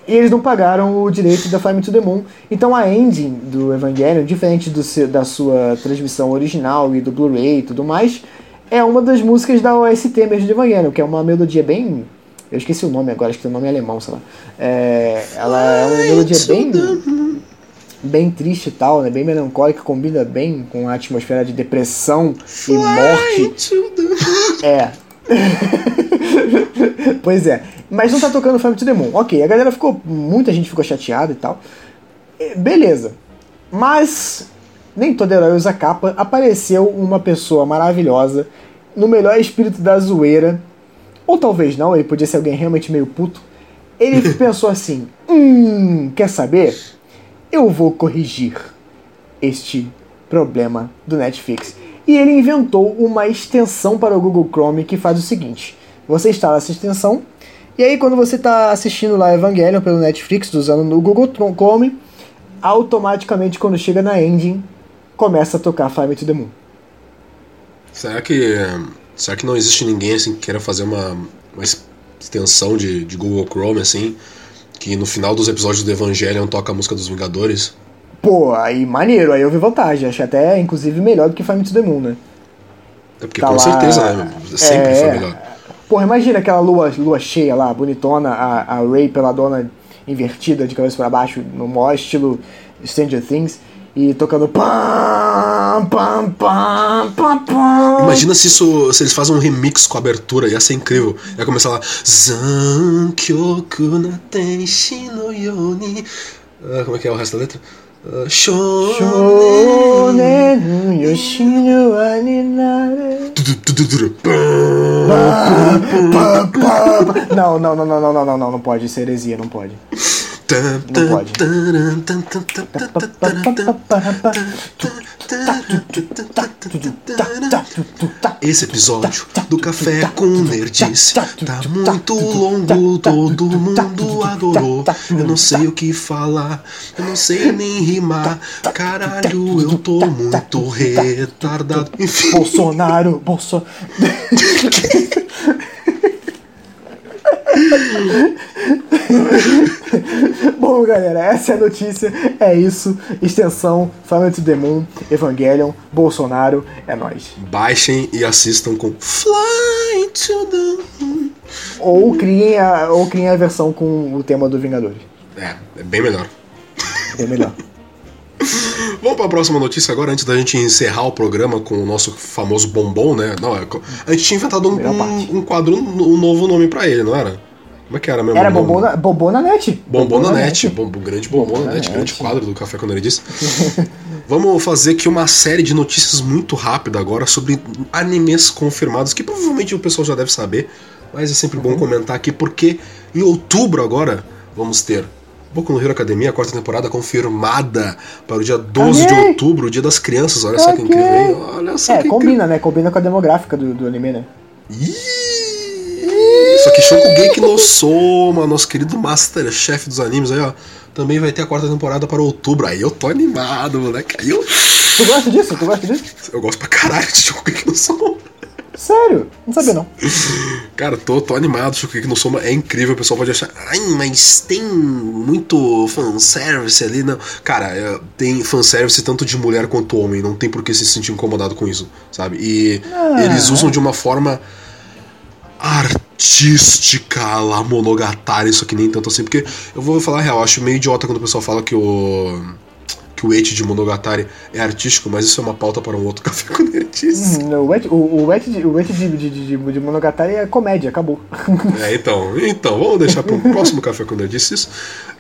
E eles não pagaram o direito da Fly Me to the Moon. Então a ending do Evangelion, diferente do da sua transmissão original e do Blu-ray e tudo mais, é uma das músicas da OST mesmo de Evangelion, que é uma melodia bem. Eu esqueci o nome agora, acho que o nome é alemão, sei lá. É, ela é uma melodia bem bem triste e tal, né? Bem melancólica, combina bem com a atmosfera de depressão e morte. É. [LAUGHS] pois é. Mas não tá tocando Family to the Moon. Ok, a galera ficou. Muita gente ficou chateada e tal. Beleza. Mas nem todo herói usa capa. Apareceu uma pessoa maravilhosa, no melhor espírito da zoeira. Ou talvez não, ele podia ser alguém realmente meio puto. Ele [LAUGHS] pensou assim: hum, quer saber? Eu vou corrigir este problema do Netflix. E ele inventou uma extensão para o Google Chrome que faz o seguinte: você instala essa extensão, e aí quando você está assistindo lá Evangelion pelo Netflix, usando no Google Chrome, automaticamente quando chega na engine, começa a tocar Fly Me to the Moon. Será que. Será que não existe ninguém assim que queira fazer uma, uma extensão de, de Google Chrome assim? Que no final dos episódios do Evangelion toca a música dos Vingadores? Pô, aí maneiro, aí eu vi vantagem. Achei até, inclusive, melhor do que Fly Me to the Moon, né? É porque tá com lá... certeza, né? Sempre é... foi melhor. Porra, imagina aquela lua, lua cheia lá, bonitona, a, a Ray pela dona invertida de cabeça para baixo, no maior estilo Stranger Things e tocando pam, pam, pam, pam, pam. Imagina se isso se eles fazem um remix com a abertura, ia ser incrível. Ia começar lá Zankyoku no yoni. Ah, como é que é o resto da letra? Uh, Shonen Yoshino wa ni nare. Não, não, não, não, não, não, não, não, não pode, isso é heresia, não pode. Não pode. Esse episódio do Café com Nerdice tá muito longo, todo mundo adorou. Eu não sei o que falar, eu não sei nem rimar. Caralho, eu tô muito retardado. Enfim. Bolsonaro, Bolsonaro. [LAUGHS] [LAUGHS] Bom, galera, essa é a notícia. É isso. Extensão, to the Moon, Evangelion, Bolsonaro, é nóis. Baixem e assistam com Fly to the Moon. Ou criem a, ou criem a versão com o tema do Vingadores. É, é bem melhor. Bem melhor. [LAUGHS] Vamos para a próxima notícia agora, antes da gente encerrar o programa com o nosso famoso bombom, né? Não, é, a gente tinha inventado um, um, um quadro, um novo nome para ele, não era? Como é que era mesmo? Era Bombona, Bombona Net. Bombona, Net, Bom, grande Bombona, Net, grande quadro do Café quando ele disse. Vamos fazer aqui uma série de notícias muito rápida agora sobre animes confirmados, que provavelmente o pessoal já deve saber, mas é sempre bom uhum. comentar aqui, porque em outubro agora vamos ter Boku no Hero Academia, a quarta temporada confirmada para o dia 12 de outubro, o dia das crianças. Olha só que incrível. Olha só é, combina, incrível. né? Combina com a demográfica do, do anime, né? Ih! Só que Shokugeki no Soma, nosso querido Masterchef dos animes aí, ó, também vai ter a quarta temporada para outubro. Aí eu tô animado, moleque. Aí eu... Tu gosta disso? Tu gosta disso? Eu gosto pra caralho de Shokugeki no Soma. Sério? Não sabia não. Cara, tô, tô animado, Shokugeki no Soma é incrível, o pessoal pode achar, ai, mas tem muito fanservice ali, não. Cara, é, tem fanservice tanto de mulher quanto homem, não tem por que se sentir incomodado com isso, sabe? E ah. eles usam de uma forma artística lá, monogatari, isso aqui nem tanto assim, porque eu vou falar a real, eu acho meio idiota quando o pessoal fala que o que o et de Monogatari é artístico, mas isso é uma pauta para um outro [LAUGHS] café com nerdice. Hum, o et, o, o et, de, o et de, de, de, de, Monogatari é comédia, acabou. [LAUGHS] É, então, então, vamos deixar para o próximo café com nerdice isso.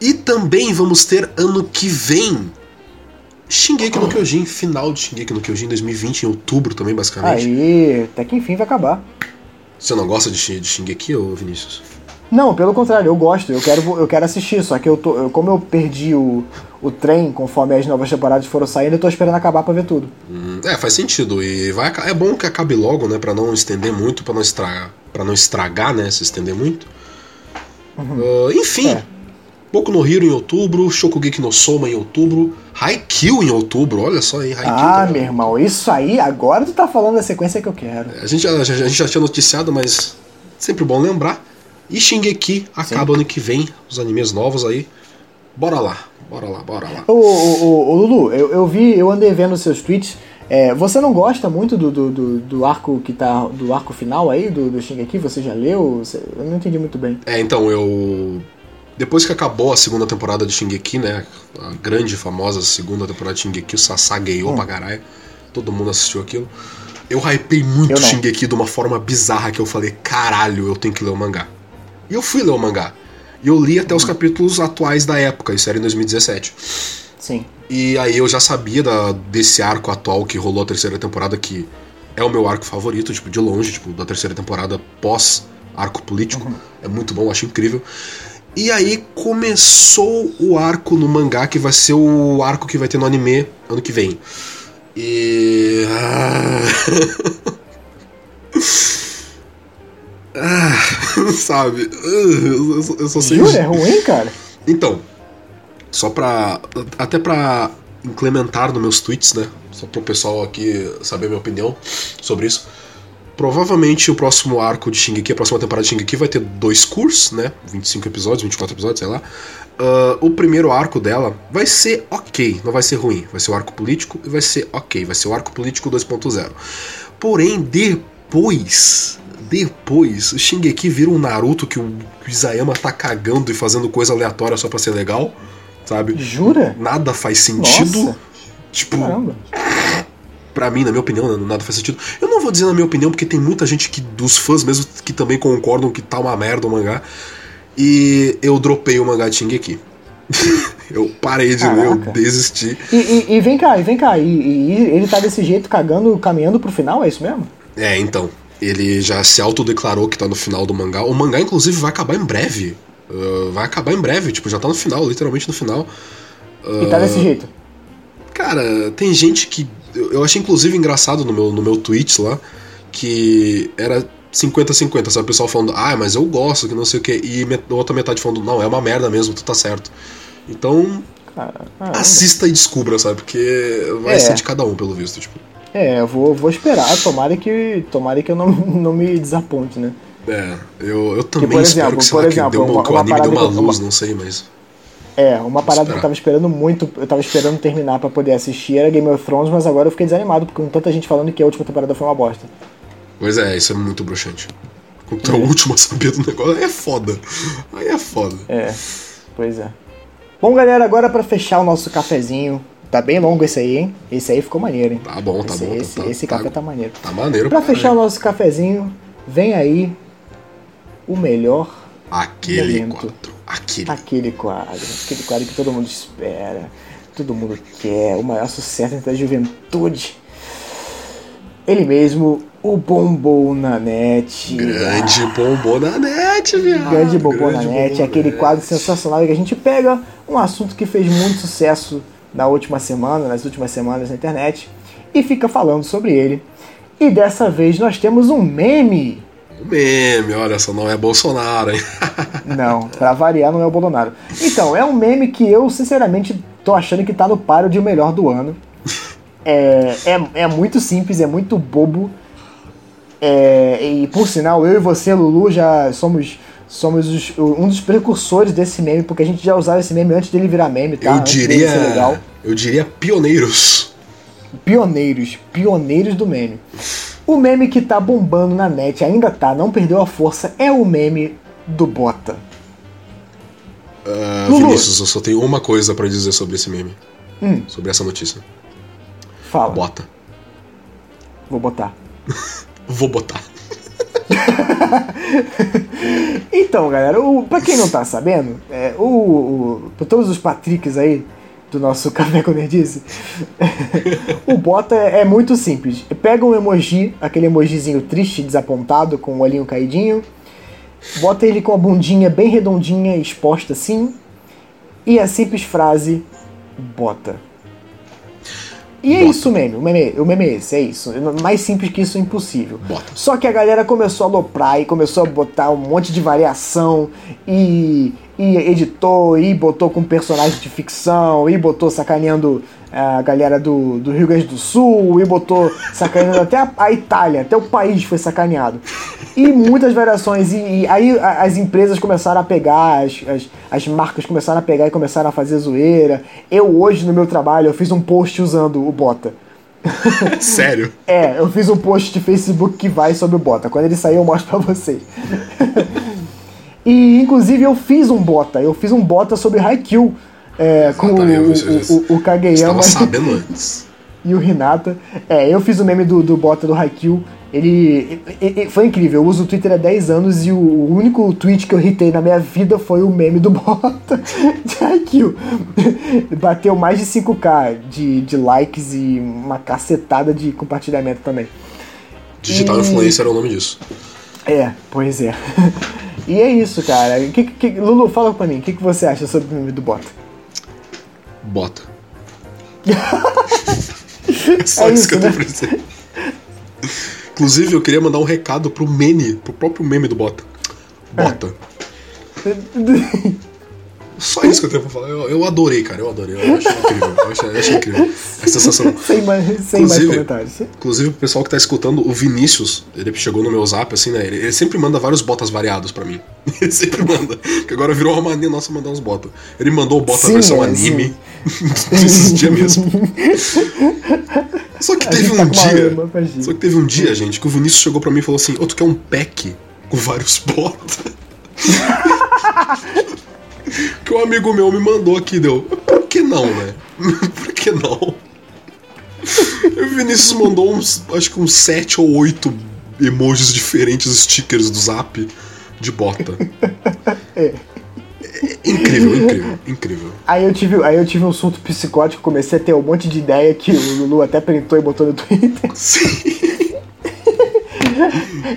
E também vamos ter ano que vem Shingeki no Kyojin, final de Shingeki no Kyojin 2020, em outubro também, basicamente. Aí, até que enfim vai acabar. Você não gosta de, de Shingeki, ou Vinícius? Não, pelo contrário, eu gosto, eu quero, eu quero assistir, só que eu tô, eu, como eu perdi o, o trem conforme as novas temporadas foram saindo, eu tô esperando acabar pra ver tudo. Hum, é, faz sentido. E vai, é bom que acabe logo, né? Pra não estender muito, pra não estragar, pra não estragar né? Se estender muito. Uhum. Uh, enfim, é. Boku no Hero em outubro, Shokugeki no Soma em outubro, Haikyuu em outubro, olha só aí, Haikyuu. Ah, também. meu irmão, isso aí, agora tu tá falando da sequência que eu quero. A gente, a, a gente já tinha noticiado, mas sempre bom lembrar. E Shingeki acaba Sim. ano que vem, os animes novos aí. Bora lá, bora lá, bora lá. Ô, ô, ô, ô Lulu, eu, eu vi, eu andei vendo seus tweets. É, você não gosta muito do, do, do, do, arco que tá. do arco final aí, do, do Shingeki? Você já leu? Eu não entendi muito bem. É, então, eu depois que acabou a segunda temporada de Shingeki, né? A grande e famosa segunda temporada de Shingeki, o Sasageyo hum. pra caralho. Todo mundo assistiu aquilo. Eu hypei muito eu Shingeki de uma forma bizarra que eu falei, caralho, eu tenho que ler o mangá. E eu fui ler o mangá. E eu li até hum. os capítulos atuais da época, isso era em 2017. Sim. E aí eu já sabia da, desse arco atual que rolou a terceira temporada, que é o meu arco favorito, tipo, de longe, tipo, da terceira temporada pós arco político. Uhum. É muito bom, acho incrível. E aí começou o arco no mangá, que vai ser o arco que vai ter no anime ano que vem. E. Ah... [LAUGHS] ah [LAUGHS] sabe? Eu, eu, eu só sei. Jura? É ruim, cara? Então, só pra. Até pra implementar nos meus tweets, né? Só pro pessoal aqui saber minha opinião sobre isso. Provavelmente o próximo arco de Shingeki, a próxima temporada de Shingeki vai ter dois cursos, né? 25 episódios, 24 episódios, sei lá. Uh, o primeiro arco dela vai ser ok, não vai ser ruim. Vai ser o arco político e vai ser ok. Vai ser o arco político 2.0. Porém, depois. Depois, o Shingeki vira um Naruto que o Isayama tá cagando e fazendo coisa aleatória só pra ser legal, sabe? Jura? Nada faz sentido. Nossa. Tipo. Caramba para mim, na minha opinião, né, nada faz sentido. Eu não vou dizer na minha opinião, porque tem muita gente que, dos fãs mesmo, que também concordam que tá uma merda o mangá. E eu dropei o mangá de Shingeki. [LAUGHS] eu parei de Caraca. ler, eu desisti. E, e, e, vem cá, e vem cá, e, e, ele tá desse jeito cagando, caminhando pro final, é isso mesmo? É, então. Ele já se autodeclarou que tá no final do mangá. O mangá, inclusive, vai acabar em breve. Uh, vai acabar em breve, tipo, já tá no final, literalmente no final. Uh, e tá desse jeito? Cara, tem gente que eu achei inclusive engraçado no meu, no meu tweet lá que era 50-50, sabe? O pessoal falando, ah, mas eu gosto, que não sei o que, e met outra metade falando, não, é uma merda mesmo, tu tá certo. Então, assista e descubra, sabe? Porque vai é. ser de cada um, pelo visto, tipo. É, eu vou, vou esperar, tomara que, tomara que eu não, [LAUGHS] não me desaponte, né? É, eu, eu também que, espero exemplo, que, sei lá, exemplo, que, deu uma, uma, o anime deu uma luz, não sei, mas... É, uma parada que eu tava esperando muito, eu tava esperando terminar para poder assistir era Game of Thrones, mas agora eu fiquei desanimado, porque com tanta gente falando que a última temporada foi uma bosta. Pois é, isso é muito bruxante. Contra é. o último [LAUGHS] a saber do negócio, aí é foda. Aí é foda. É, pois é. Bom, galera, agora para fechar o nosso cafezinho. Tá bem longo esse aí, hein? Esse aí ficou maneiro, hein? Tá bom, tá esse, bom. Esse, tá, esse tá, café tá maneiro. Tá maneiro. Pra fechar o nosso cafezinho, vem aí o melhor Aquele momento. quadro. Aquele. Aquele quadro. Aquele quadro que todo mundo espera. Todo mundo quer. O maior sucesso da juventude. Ele mesmo, o Bombom na net. Grande ah. Bombom na net, viado. Grande Bombom na net. Aquele quadro sensacional que a gente pega um assunto que fez muito sucesso na última semana, nas últimas semanas na internet, e fica falando sobre ele. E dessa vez nós temos um meme meme, olha só, não é Bolsonaro, hein? [LAUGHS] não, pra variar não é o Bolsonaro. Então, é um meme que eu, sinceramente, tô achando que tá no páreo de o melhor do ano. É, é, é muito simples, é muito bobo. É, e por sinal, eu e você, Lulu, já somos somos os, um dos precursores desse meme, porque a gente já usava esse meme antes dele virar meme, tá? Eu diria, eu diria pioneiros. Pioneiros, pioneiros do meme. O meme que tá bombando na net, ainda tá, não perdeu a força, é o meme do Bota. Uh, Vinícius, eu só tenho uma coisa para dizer sobre esse meme. Hum. Sobre essa notícia. Fala. Bota. Vou botar. [LAUGHS] Vou botar. [LAUGHS] então, galera, o, pra quem não tá sabendo, é, o, o, pra todos os Patricks aí, do nosso [LAUGHS] Café com Nerdice, [LAUGHS] o bota é, é muito simples. Pega um emoji, aquele emojizinho triste, desapontado, com o olhinho caidinho, bota ele com a bundinha bem redondinha, exposta assim, e a simples frase, bota. E é Bota. isso mesmo, o meme, o meme é esse, é isso. Mais simples que isso é impossível. Bota. Só que a galera começou a loprar e começou a botar um monte de variação e, e editou e botou com personagem de ficção e botou sacaneando a galera do, do Rio Grande do Sul e botou sacaneando até a, a, Itália, até o país foi sacaneado. E muitas variações. E, e aí as empresas começaram a pegar, as, as, as, marcas começaram a pegar e começaram a fazer zoeira. Eu hoje no meu trabalho eu fiz um post usando o Bota. [LAUGHS] Sério? é, eu fiz um post de Facebook que vai sobre o Bota. Quando ele sair eu mostro pra vocês. [LAUGHS] e inclusive eu fiz um Bota, eu fiz um Bota sobre Haikyuu é, com o, o, o, Kageyama. [LAUGHS] e o Hinata. É, eu fiz o meme do, do bota do Haikyuu. Ele, ele- ele- Foi incrível, eu uso o Twitter há 10 anos e o único tweet que eu hitei na minha vida foi o meme do [LAUGHS] Bota de IQ. [LAUGHS] Bateu mais de 5k de, de likes e uma cacetada de compartilhamento também. Digital E- influencer é o nome disso. É, pois é. E é isso, cara. Que, que- Lulu, fala pra mim, o que, que você acha sobre o meme do Bota? Bota. [LAUGHS] é só É isso isso, que eu né? tenho pra dizer. Inclusive, eu queria mandar um recado pro meme, pro próprio meme do Bota. Bota. [LAUGHS] Só isso que eu tenho pra falar. Eu, eu adorei, cara. Eu adorei. Eu achei incrível. Eu achei, eu achei incrível. É sensacional. sem mais, sem mais Inclusive- comentários. Inclusive, o pessoal que tá escutando, o Vinícius, ele chegou no meu zap, assim, né? Ele, ele sempre manda vários botas variados pra mim. [LAUGHS] Ele sempre manda. Que agora virou uma mania nossa mandar uns botas. Ele mandou o bota Sim, versão é, anime. [LAUGHS] Esses dias mesmo. Só que teve tá um uma dia. Só que teve um dia, gente, que o Vinícius chegou pra mim e falou assim: Ô, tu quer um pack com vários botas? [LAUGHS] que um amigo meu me mandou aqui, deu. Por que não, né? [LAUGHS] Por que não? O Vinícius mandou uns, acho que uns sete ou oito emojis diferentes, stickers do zap de bota. [LAUGHS] É incrível, incrível, incrível. Aí eu, tive, aí eu tive um surto psicótico, comecei a ter um monte de ideia que o Lulu até printou e botou no Twitter. Sim.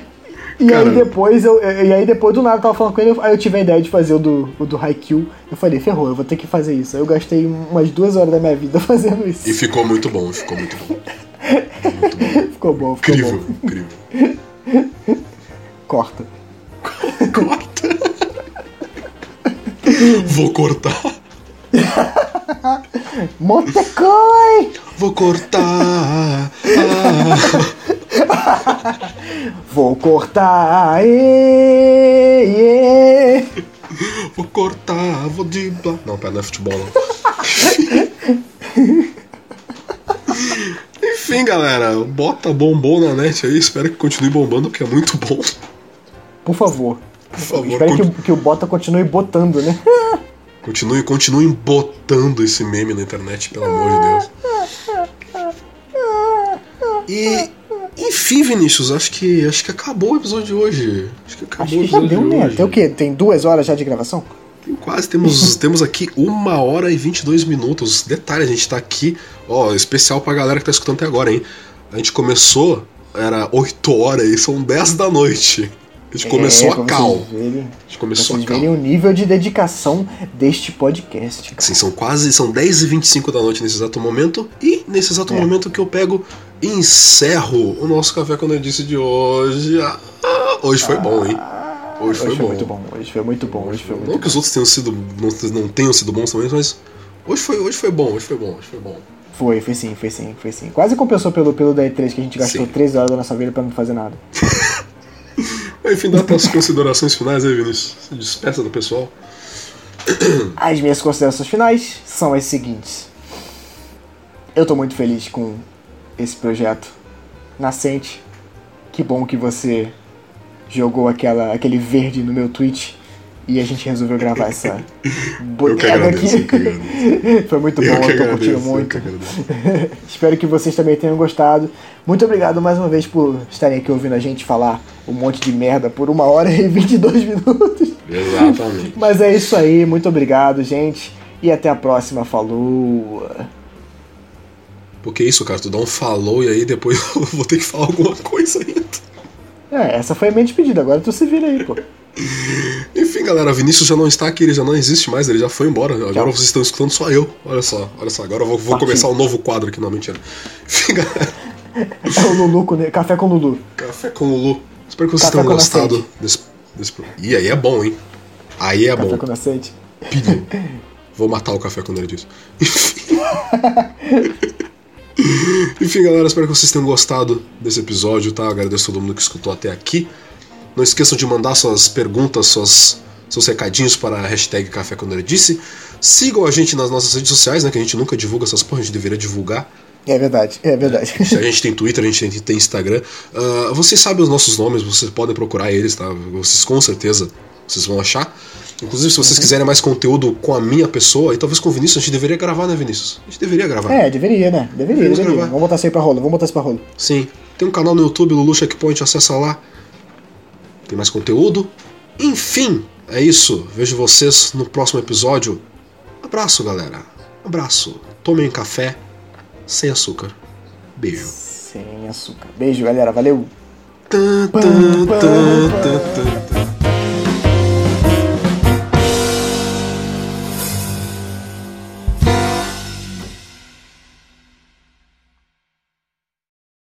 [LAUGHS] E aí depois eu. E aí depois do nada eu tava falando com ele, aí eu tive a ideia de fazer o do, o do Haikyuu. Eu falei, ferrou, eu vou ter que fazer isso. Aí eu gastei umas duas horas da minha vida [LAUGHS] fazendo isso. E ficou muito bom, ficou muito bom. Muito bom. [LAUGHS] Ficou bom, ficou Incrível, bom. incrível. Corta. [LAUGHS] Corta. Vou cortar. Motecoi! Vou cortar. Ah, [LAUGHS] Vou cortar! ê. vou cortar, vou driblar. Não, pera, não é futebol, não. [LAUGHS] Enfim, galera, bota bombou na net aí. Espero que continue bombando, porque é muito bom. Por favor. Por favor, Espero que, con- que o Bota continue botando, né? continue, continuem botando esse meme na internet, pelo amor de Deus. E. Enfim, Vinícius, acho que acho que acabou o episódio de hoje. Acho que acabou Acho o que já episódio deu, de né? hoje. Tem o quê? Tem duas horas já de gravação? Tem Quase temos, [LAUGHS] temos aqui uma hora e 22 minutos. Detalhe, a gente tá aqui, ó, especial pra galera que tá escutando até agora, hein? A gente começou, era 8 horas e são 10 da noite. A gente começou É, a cal. verem- A gente começou a vocês cal. verem o nível de dedicação deste podcast. Sim, são quase, são 10 e 25 da noite nesse exato momento. E nesse exato É. momento que eu pego e encerro o nosso Café Quando Eu Disse de hoje. Ah, hoje foi bom, hein? Hoje foi Hoje foi bom. muito bom, hoje foi muito bom, hoje foi muito Não bom. que os outros tenham sido, não, não tenham sido bons também, mas hoje foi, hoje foi bom, hoje foi bom, hoje foi bom. Foi, foi sim, foi sim, foi sim. Quase compensou pelo, pelo da E3 que a gente gastou Sim. 3 horas da nossa vida pra não fazer nada. [LAUGHS] Enfim, dá as considerações finais aí, Vinícius. Se despeça do pessoal. As minhas considerações finais são as seguintes. Eu tô muito feliz com esse projeto nascente. Que bom que você jogou aquela, aquele verde no meu tweet e a gente resolveu gravar essa [LAUGHS] bodega agradeço, aqui. [LAUGHS] Foi muito Eu bom, eu tô curtindo agradeço, eu muito. que. [LAUGHS] Espero que vocês também tenham gostado. Muito obrigado mais uma vez por estarem aqui ouvindo a gente falar um monte de merda por uma hora [LAUGHS] e 22 minutos. Exatamente. Mas é isso aí, muito obrigado, gente. E até a próxima. Falou! Porque isso, cara, tu dá um falou e aí depois [LAUGHS] eu vou ter que falar alguma coisa ainda. É, essa foi a minha despedida, agora tu se vira aí, pô. Enfim, galera, Vinícius já não está aqui, ele já não existe mais, ele já foi embora. Agora Tchau. vocês estão escutando só eu. Olha só, olha só. Agora eu vou, vou Partiu. começar um novo quadro aqui, não, mentira. [LAUGHS] Enfim, galera, É o Lulu, café com Lulu. café com Lulu. Espero que vocês Café tenham gostado desse, desse. Ih, aí é bom, hein? Aí é Café bom. com nascente. Pilho. [LAUGHS] Vou matar o café quando ele diz. [LAUGHS] Enfim, galera, espero que vocês tenham gostado desse episódio, tá? Agradeço todo mundo que escutou até aqui. Não esqueçam de mandar suas perguntas, suas, seus recadinhos para a hashtag Café Quando Ele Disse. Sigam a gente nas nossas redes sociais, né? Que a gente nunca divulga essas porra, a gente deveria divulgar. É verdade, é verdade. A gente tem Twitter, a gente tem Instagram. Ah, uh, vocês sabem os nossos nomes, vocês podem procurar eles, tá? Vocês com certeza vocês vão achar. Inclusive, se vocês uhum. quiserem mais conteúdo com a minha pessoa, e talvez com o Vinícius, a gente deveria gravar, né, Vinícius? A gente deveria gravar. É, deveria, né? Deveria, deveria. Gravar. Vamos botar isso aí pra rolo, vamos botar isso pra rola. Sim. Tem um canal no YouTube, Lulu Checkpoint, acessa lá. Tem mais conteúdo. Enfim, é isso. Vejo vocês no próximo episódio. Abraço, galera. Abraço. Tomem um café sem açúcar. Beijo. Sem açúcar. Beijo, galera. Valeu. Tum, tum, tum,